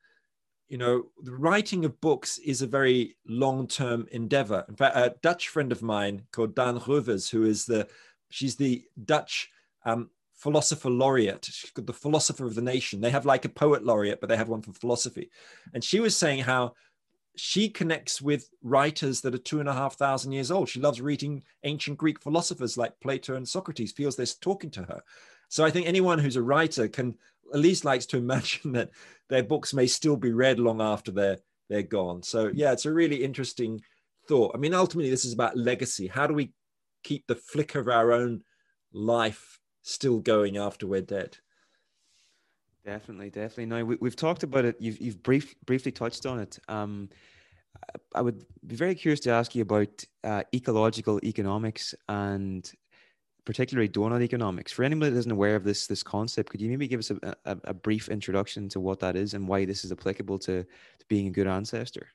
you know the writing of books is a very long-term endeavor in fact a dutch friend of mine called Daan Roovers who is the she's the dutch um, philosopher laureate. She's got the philosopher of the nation. They have like a poet laureate, but they have one for philosophy. And she was saying how she connects with writers that are two and a half thousand years old. She loves reading ancient Greek philosophers like Plato and Socrates, feels they're talking to her. So I think anyone who's a writer can at least likes to imagine that their books may still be read long after they're they're gone. So yeah, it's a really interesting thought. I mean, ultimately, this is about legacy. How do we keep the flicker of our own life still going after we're dead. Definitely, definitely. Now we, have talked about it. You've you've brief, briefly touched on it. Um, I would be very curious to ask you about uh, ecological economics and particularly doughnut economics. For anybody that isn't aware of this this concept, could you maybe give us a, a, a brief introduction to what that is and why this is applicable to, to being a good ancestor?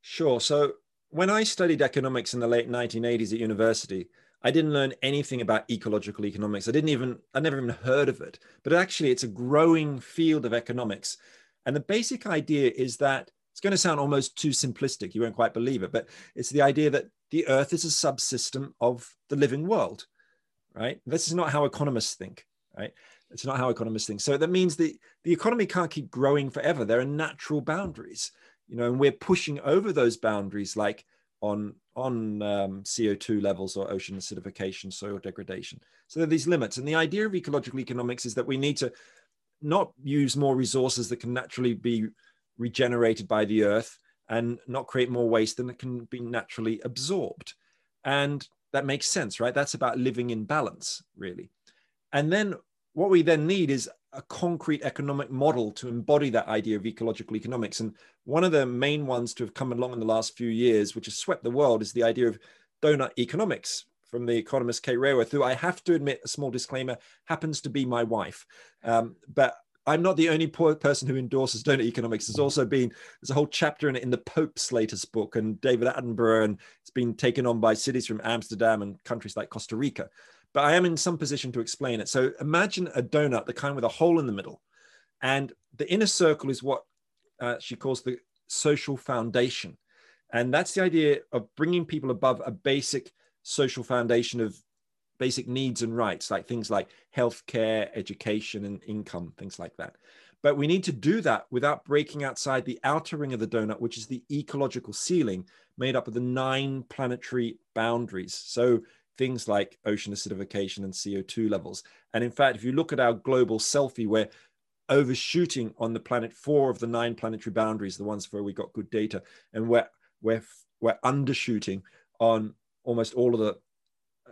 Sure. So when I studied economics in the late 1980s at university, I didn't learn anything about ecological economics. I didn't even, I never even heard of it. But actually, it's a growing field of economics. And the basic idea is that it's going to sound almost too simplistic. You won't quite believe it, but it's the idea that the earth is a subsystem of the living world, right? This is not how economists think, right? It's not how economists think. So that means the, the economy can't keep growing forever. There are natural boundaries, you know, and we're pushing over those boundaries like on on um, CO2 levels or ocean acidification, soil degradation. So there are these limits. And the idea of ecological economics is that we need to not use more resources that can naturally be regenerated by the earth and not create more waste than that can be naturally absorbed. And that makes sense, right? That's about living in balance, really. And then what we then need is a concrete economic model to embody that idea of ecological economics. And one of the main ones to have come along in the last few years, which has swept the world, is the idea of doughnut economics from the economist Kate Raworth, who I have to admit, a small disclaimer, happens to be my wife. Um, but I'm not the only poor person who endorses doughnut economics. There's also been there's a whole chapter in it in the Pope's latest book, and David Attenborough, and it's been taken on by cities from Amsterdam and countries like Costa Rica but I am in some position to explain it. So imagine a donut, the kind with a hole in the middle. And the inner circle is what uh, she calls the social foundation. And that's the idea of bringing people above a basic social foundation of basic needs and rights, like things like healthcare, education, and income, things like that. But we need to do that without breaking outside the outer ring of the donut, which is the ecological ceiling made up of the nine planetary boundaries. So things like ocean acidification and CO2 levels. And in fact, if you look at our global selfie, we're overshooting on the planet four of the nine planetary boundaries, the ones where we got good data, and we're we're we're undershooting on almost all of the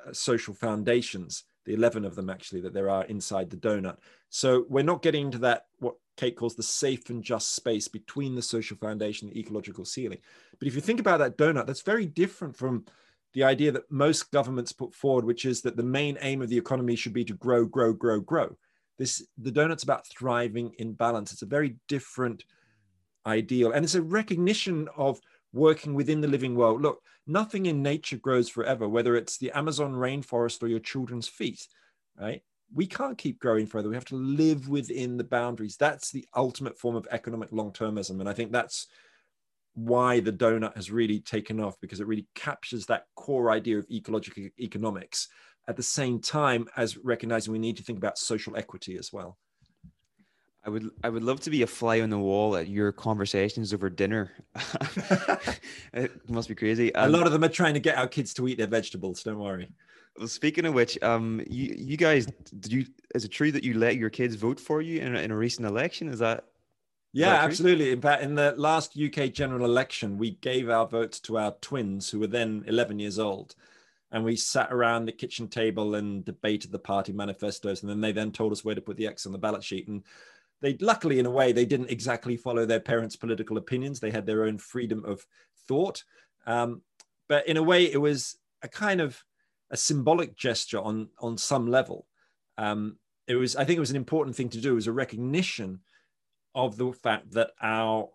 uh, social foundations, the 11 of them actually that there are inside the donut. So we're not getting into that what Kate calls the safe and just space between the social foundation and the ecological ceiling. But if you think about that donut, that's very different from the idea that most governments put forward, which is that the main aim of the economy should be to grow, grow, grow, grow. This the donut's about thriving in balance. It's a very different ideal, and it's a recognition of working within the living world. Look, nothing in nature grows forever, whether it's the Amazon rainforest or your children's feet, right? We can't keep growing further. We have to live within the boundaries. That's the ultimate form of economic long termism. And I think that's why the donut has really taken off because it really captures that core idea of ecological economics at the same time as recognizing we need to think about social equity as well. I would I would love to be a fly on the wall at your conversations over dinner. it must be crazy. Um, a lot of them are trying to get our kids to eat their vegetables. Don't worry. Well, speaking of which, um, you you guys, did you? Is it true that you let your kids vote for you in a, in a recent election? Is that? Yeah, absolutely. In fact, in the last UK general election, we gave our votes to our twins, who were then 11 years old, and we sat around the kitchen table and debated the party manifestos, and then they then told us where to put the X on the ballot sheet, and they luckily in a way they didn't exactly follow their parents political opinions. They had their own freedom of thought. Um, but in a way it was a kind of a symbolic gesture on on some level. Um, it was i think it was an important thing to do as a recognition of the fact that our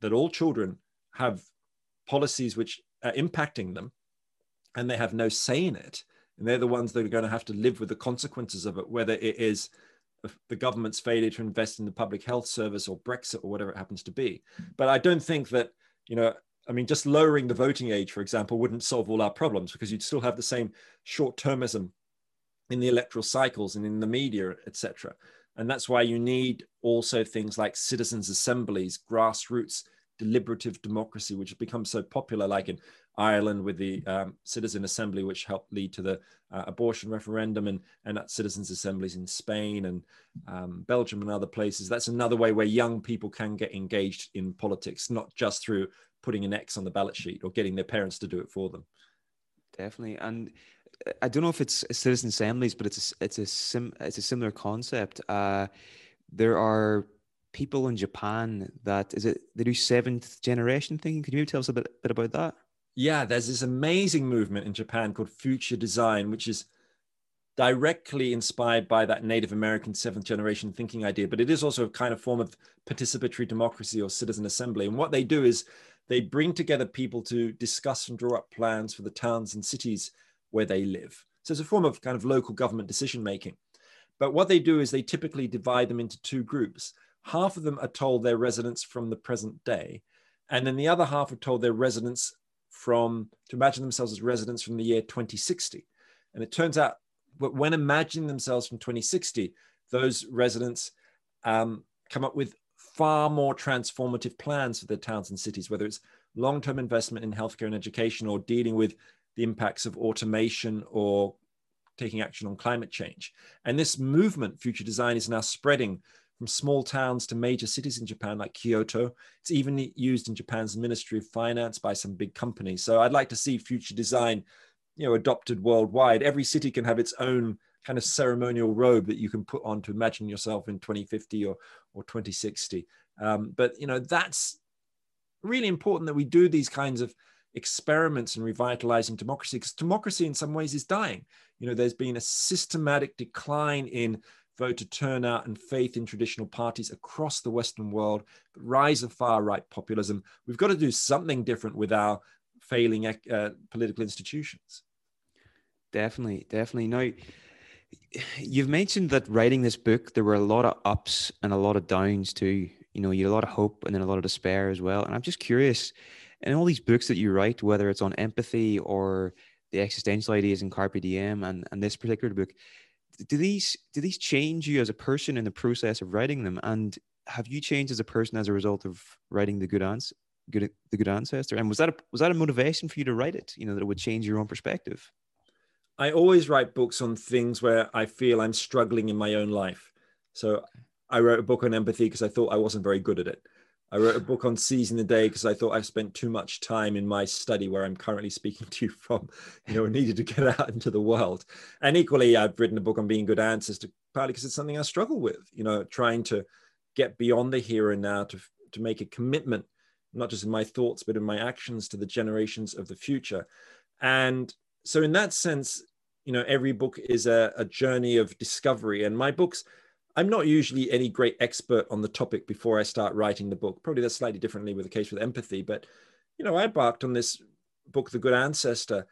that all children have policies which are impacting them and they have no say in it and they're the ones that are going to have to live with the consequences of it whether it is the government's failure to invest in the public health service or Brexit or whatever it happens to be. But I don't think that, you know, I mean, just lowering the voting age, for example, wouldn't solve all our problems because you'd still have the same short termism in the electoral cycles and in the media, etc. And that's why you need also things like citizens' assemblies, grassroots deliberative democracy, which has become so popular, like in Ireland with the um, Citizen Assembly, which helped lead to the uh, abortion referendum, and, and citizens' assemblies in Spain and um, Belgium and other places. That's another way where young people can get engaged in politics, not just through putting an X on the ballot sheet or getting their parents to do it for them. Definitely. And I don't know if it's citizen assemblies, but it's a, it's a sim, it's a similar concept. Uh, there are people in Japan that is it they do seventh generation thinking. Could you maybe tell us a bit, bit about that? Yeah, there's this amazing movement in Japan called Future Design, which is directly inspired by that Native American seventh generation thinking idea, but it is also a kind of form of participatory democracy or citizen assembly. And what they do is they bring together people to discuss and draw up plans for the towns and cities where they live. So it's a form of kind of local government decision making. But what they do is they typically divide them into two groups half of them are told they're residents from the present day, and then the other half are told they're residents from to imagine themselves as residents from the year 2060. And it turns out, but when imagining themselves from 2060, those residents um, come up with far more transformative plans for their towns and cities, whether it's long-term investment in healthcare and education or dealing with the impacts of automation or taking action on climate change. And this movement, future design, is now spreading from small towns to major cities in Japan, like Kyoto. It's even used in Japan's Ministry of Finance by some big companies. So I'd like to see future design, you know, adopted worldwide. Every city can have its own kind of ceremonial robe that you can put on to imagine yourself in 2050 or or 2060. Um, but you know, that's really important that we do these kinds of experiments in revitalizing democracy because democracy in some ways is dying you know there's been a systematic decline in voter turnout and faith in traditional parties across the Western world, rise of far right populism. We've got to do something different with our failing uh, political institutions. Definitely, definitely. Now, you've mentioned that writing this book, there were a lot of ups and a lot of downs too. You know, you had a lot of hope and then a lot of despair as well. And I'm just curious, in all these books that you write, whether it's on empathy or the existential ideas in Carpe Diem and, and this particular book, do these do these change you as a person in the process of writing them? And have you changed as a person as a result of writing the good answer good the good ancestor? And was that a, was that a motivation for you to write it you know that it would change your own perspective? I always write books on things where i feel i'm struggling in my own life. So i wrote a book on empathy because i thought i wasn't very good at it I wrote a book on seizing the day because I thought I've spent too much time in my study where I'm currently speaking to you from, you know, needed to get out into the world. And equally, I've written a book on being good ancestor, partly because it's something I struggle with, you know, trying to get beyond the here and now to, to make a commitment, not just in my thoughts, but in my actions to the generations of the future. And so in that sense, you know, every book is a, a journey of discovery. And my books, I'm not usually any great expert on the topic before I start writing the book. Probably that's slightly differently with the case with empathy, but you know, I embarked on this book, The Good Ancestor,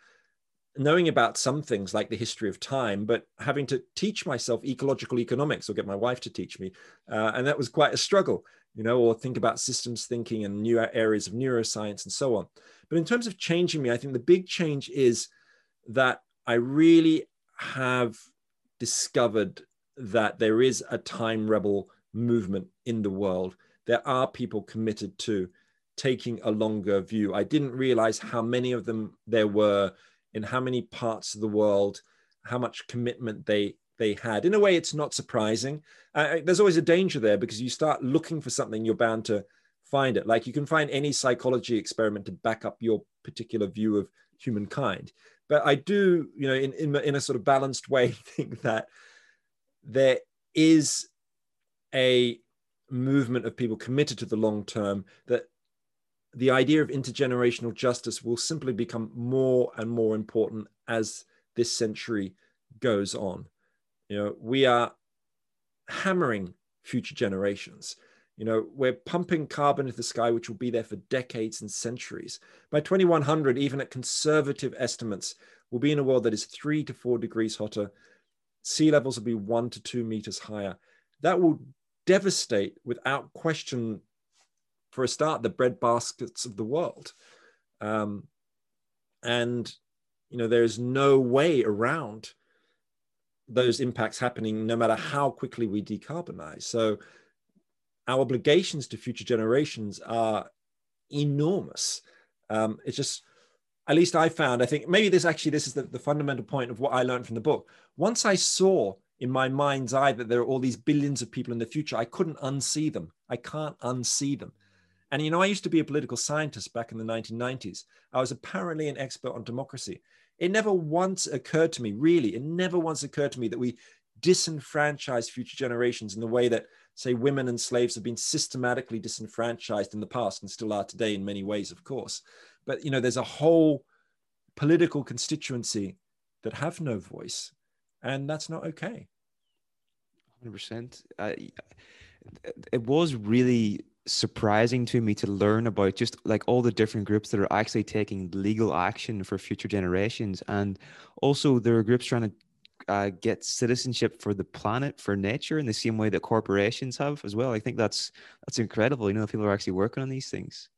knowing about some things like the history of time, but having to teach myself ecological economics or get my wife to teach me, uh, and that was quite a struggle, you know, or think about systems thinking and new areas of neuroscience and so on. But in terms of changing me, I think the big change is that I really have discovered that there is a time rebel movement in the world. There are people committed to taking a longer view. I didn't realize how many of them there were in how many parts of the world, how much commitment they they had. In a way, it's not surprising. Uh, there's always a danger there because you start looking for something, you're bound to find it. Like you can find any psychology experiment to back up your particular view of humankind. But I do, you know, in, in, in a sort of balanced way, think that there is a movement of people committed to the long term that the idea of intergenerational justice will simply become more and more important as this century goes on. You know, we are hammering future generations. You know, we're pumping carbon into the sky, which will be there for decades and centuries. By 2100, even at conservative estimates, we'll be in a world that is three to four degrees hotter. Sea levels will be one to two meters higher. That will devastate, without question, for a start, the bread baskets of the world. Um, and, you know, there's no way around those impacts happening no matter how quickly we decarbonize. So, our obligations to future generations are enormous. Um, it's just, at least I found, I think maybe this actually, this is the, the fundamental point of what I learned from the book. Once I saw in my mind's eye that there are all these billions of people in the future, I couldn't unsee them. I can't unsee them. And you know, I used to be a political scientist back in the 1990s. I was apparently an expert on democracy. It never once occurred to me, really, it never once occurred to me that we disenfranchise future generations in the way that say women and slaves have been systematically disenfranchised in the past and still are today in many ways of course but you know there's a whole political constituency that have no voice and that's not okay 100% uh, it was really surprising to me to learn about just like all the different groups that are actually taking legal action for future generations and also there are groups trying to uh, get citizenship for the planet, for nature, in the same way that corporations have as well. I think that's that's incredible. You know, people are actually working on these things.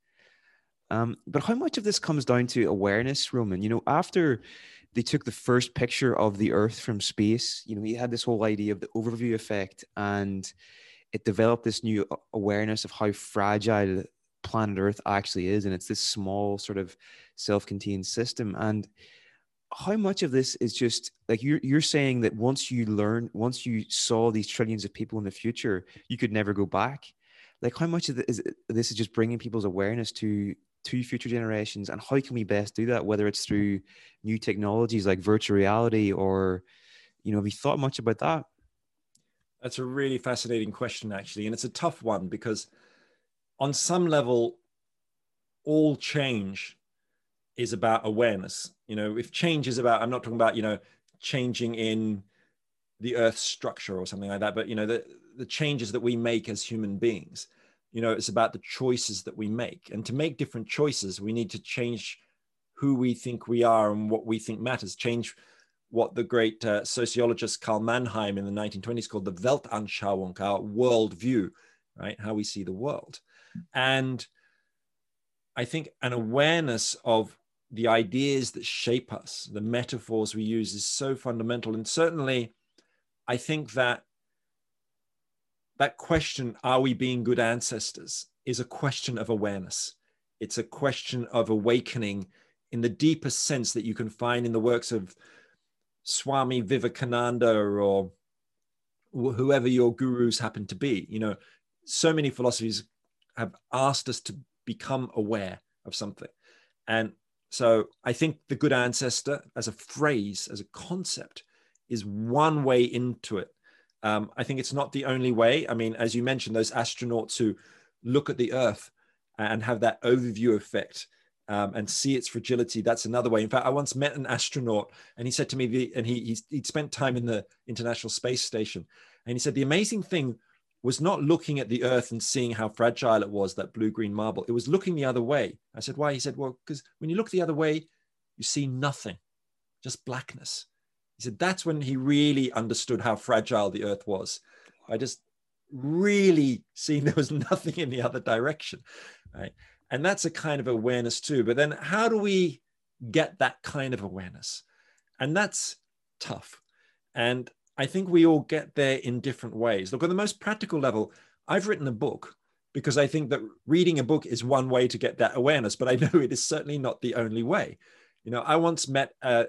Um, but how much of this comes down to awareness, Roman? You know, after they took the first picture of the Earth from space, you know, we had this whole idea of the overview effect, and it developed this new awareness of how fragile planet Earth actually is, and it's this small sort of self-contained system, and how much of this is just like you're you're saying that once you learn, once you saw these trillions of people in the future, you could never go back. Like how much of this is, this is just bringing people's awareness to to future generations, and how can we best do that? Whether it's through new technologies like virtual reality, or you know, have you thought much about that? That's a really fascinating question, actually, and it's a tough one because on some level, all change is about awareness. You know, if change is about, I'm not talking about, you know, changing in the earth's structure or something like that, but, you know, the, the changes that we make as human beings. You know, it's about the choices that we make. And to make different choices, we need to change who we think we are and what we think matters, change what the great uh, sociologist Karl Mannheim in the 1920s called the Weltanschauung, our world view, right? How we see the world. And I think an awareness of the ideas that shape us, the metaphors we use is so fundamental. And certainly, I think that that question, are we being good ancestors, is a question of awareness. It's a question of awakening in the deepest sense that you can find in the works of Swami Vivekananda or whoever your gurus happen to be. You know, so many philosophies have asked us to become aware of something. And so I think the good ancestor as a phrase, as a concept, is one way into it. Um, I think it's not the only way. I mean, as you mentioned, those astronauts who look at the Earth and have that overview effect um, and see its fragility, that's another way. In fact, I once met an astronaut and he said to me, and he, he'd spent time in the International Space Station, and he said, the amazing thing was not looking at the earth and seeing how fragile it was, that blue green marble. It was looking the other way. I said, Why? He said, Well, because when you look the other way, you see nothing, just blackness. He said, That's when he really understood how fragile the earth was. I just really seeing there was nothing in the other direction. Right. And that's a kind of awareness too. But then how do we get that kind of awareness? And that's tough. And I think we all get there in different ways. Look, on the most practical level, I've written a book because I think that reading a book is one way to get that awareness, but I know it is certainly not the only way. You know, I once met a,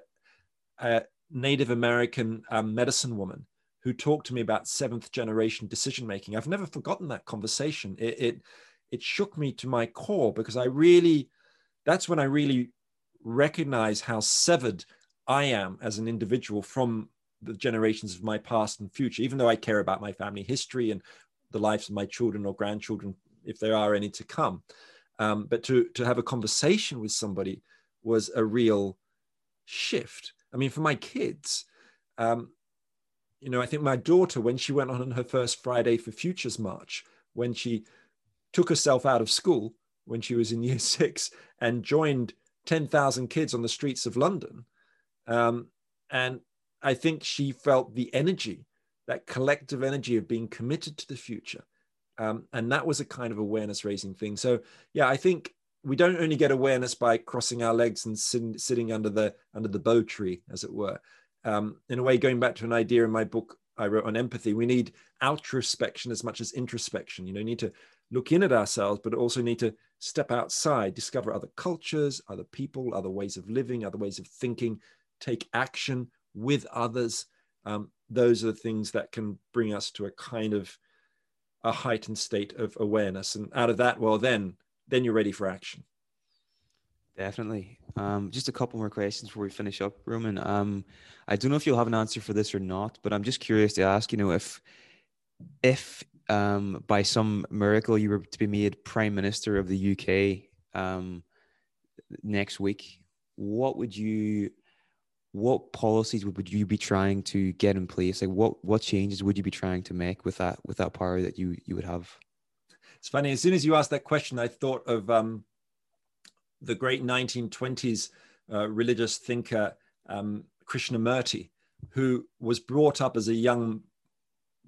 a Native American um, medicine woman who talked to me about seventh generation decision making. I've never forgotten that conversation. It, it, it shook me to my core because I really, that's when I really recognize how severed I am as an individual from the generations of my past and future, even though I care about my family history and the lives of my children or grandchildren, if there are any to come. Um, but to, to have a conversation with somebody was a real shift. I mean, for my kids, um, you know, I think my daughter, when she went on her first Friday for Futures March, when she took herself out of school when she was in year six and joined 10,000 kids on the streets of London. Um, and I think she felt the energy, that collective energy of being committed to the future. Um, and that was a kind of awareness raising thing. So, yeah, I think we don't only get awareness by crossing our legs and sitting, sitting under the under the bo tree, as it were. Um, in a way, going back to an idea in my book I wrote on empathy, we need outrospection as much as introspection. You know, need to look in at ourselves, but also need to step outside, discover other cultures, other people, other ways of living, other ways of thinking, take action with others. Um, those are the things that can bring us to a kind of a heightened state of awareness. And out of that, well, then then you're ready for action. Definitely. Um, just a couple more questions before we finish up, Roman. Um, I don't know if you'll have an answer for this or not, but I'm just curious to ask. You know, if if um, by some miracle you were to be made prime minister of the UK um, next week, what would you? What policies would, would you be trying to get in place? Like, what what changes would you be trying to make with that with that power that you you would have? It's funny. As soon as you asked that question, I thought of um, the great 1920s uh, religious thinker um, Krishnamurti, who was brought up as a young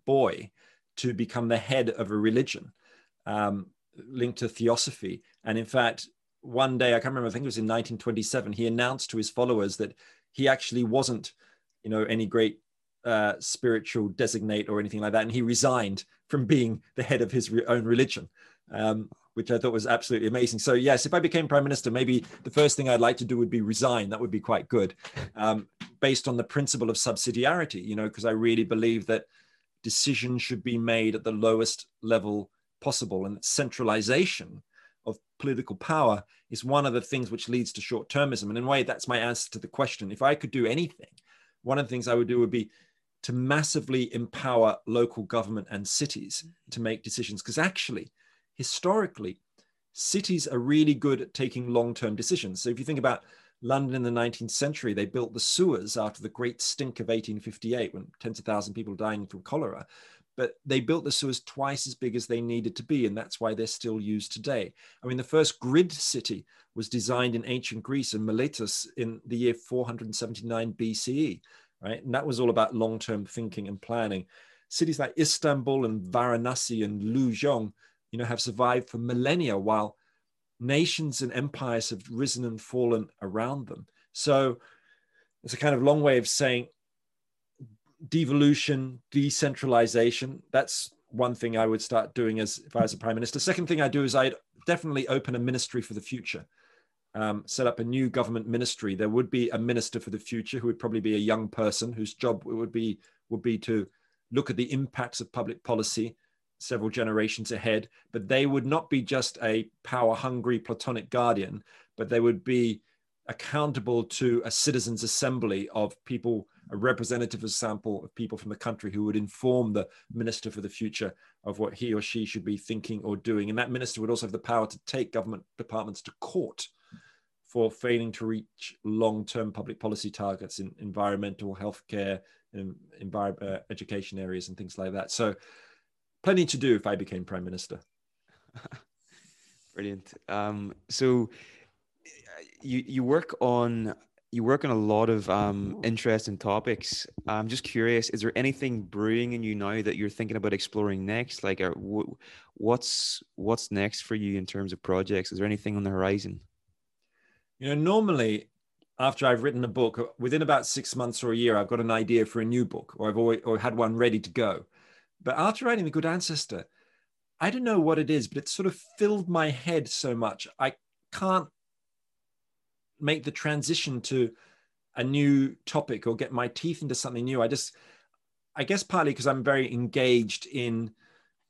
boy to become the head of a religion um, linked to theosophy. And in fact, one day, I can't remember, I think it was in 1927, he announced to his followers that he actually wasn't, you know, any great uh, spiritual designate or anything like that. And he resigned from being the head of his re- own religion, um, which I thought was absolutely amazing. So, yes, if I became prime minister, maybe the first thing I'd like to do would be resign. That would be quite good, um, based on the principle of subsidiarity, you know, because I really believe that decisions should be made at the lowest level possible and centralization of political power is one of the things which leads to short termism. And in a way, that's my answer to the question. If I could do anything, one of the things I would do would be to massively empower local government and cities mm-hmm. to make decisions. Because actually, historically, cities are really good at taking long term decisions. So if you think about London in the 19th century, they built the sewers after the great stink of 1858 when tens of thousands of people dying from cholera. But they built the sewers twice as big as they needed to be, and that's why they're still used today. I mean, the first grid city was designed in ancient Greece in Miletus in the year 479 BCE right? And that was all about long term thinking and planning. Cities like Istanbul and Varanasi and Luzhong, you know, have survived for millennia while nations and empires have risen and fallen around them. So it's a kind of long way of saying devolution, decentralization. That's one thing I would start doing as if I was a prime minister. Second thing I do is I'd definitely open a ministry for the future um, set up a new government ministry, there would be a minister for the future who would probably be a young person whose job would be would be to look at the impacts of public policy several generations ahead. But they would not be just a power hungry platonic guardian, but they would be accountable to a citizens' assembly of people, a representative sample of people from the country who would inform the minister for the future of what he or she should be thinking or doing. And that minister would also have the power to take government departments to court for failing to reach long-term public policy targets in environmental, healthcare, and uh, education areas and things like that. So, plenty to do if I became prime minister. Brilliant. Um, so, you you work on you work on a lot of um, interesting topics. I'm just curious: is there anything brewing in you now that you're thinking about exploring next? Like, are, uh, what's what's next for you in terms of projects? Is there anything on the horizon? You know, normally after I've written a book, within about six months or a year, I've got an idea for a new book, or I've always or had one ready to go. But after writing The Good Ancestor, I don't know what it is, but it sort of filled my head so much. I can't make the transition to a new topic or get my teeth into something new. I just, I guess partly because I'm very engaged in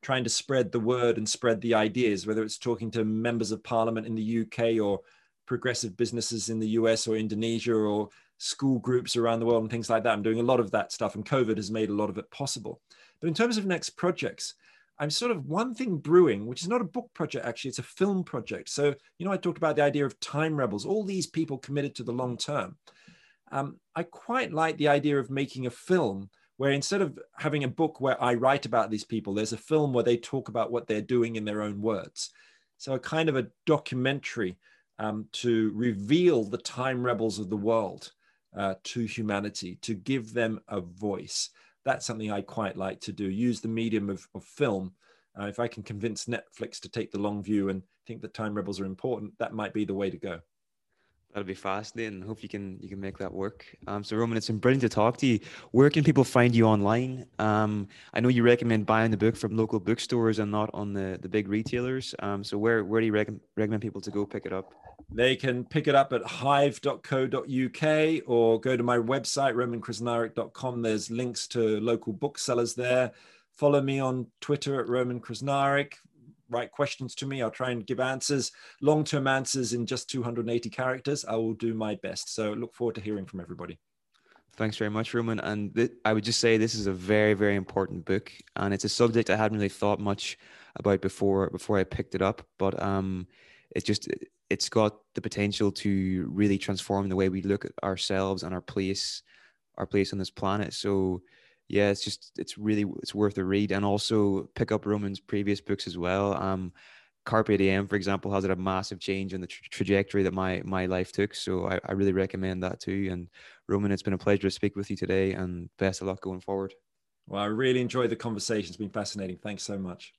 trying to spread the word and spread the ideas, whether it's talking to members of parliament in the UK or progressive businesses in the US or Indonesia or school groups around the world and things like that. I'm doing a lot of that stuff, and COVID has made a lot of it possible. But in terms of next projects, I'm sort of one thing brewing, which is not a book project, actually, it's a film project. So, you know, I talked about the idea of time rebels, all these people committed to the long term. Um, I quite like the idea of making a film where instead of having a book where I write about these people, there's a film where they talk about what they're doing in their own words. So, a kind of a documentary um, to reveal the time rebels of the world uh, to humanity, to give them a voice that's something I quite like to do. Use the medium of, of film. Uh, if I can convince Netflix to take the long view and think that time rebels are important, that might be the way to go. That'll be fascinating. Hope you can you can make that work. Um, so Roman, it's been brilliant to talk to you. Where can people find you online? Um, I know you recommend buying the book from local bookstores and not on the, the big retailers. Um, so where where do you rec- recommend people to go pick it up? They can pick it up at hive.co.uk or go to my website, romankrznaric.com. There's links to local booksellers there. Follow me on Twitter at Roman Krznaric. Write questions to me. I'll try and give answers, long term answers in just 280 characters. I will do my best. So look forward to hearing from everybody. Thanks very much, Roman. And th- I would just say this is a very, very important book, and it's a subject I hadn't really thought much about before before I picked it up. But um, it just it's got the potential to really transform the way we look at ourselves and our place our place on this planet so yeah it's just it's really it's worth a read and also pick up roman's previous books as well. Um carpe diem for example has had a massive change in the tra- trajectory that my my life took so I, I really recommend that too and roman it's been a pleasure to speak with you today and best of luck going forward. Well i really enjoyed the conversation. It's been fascinating. Thanks so much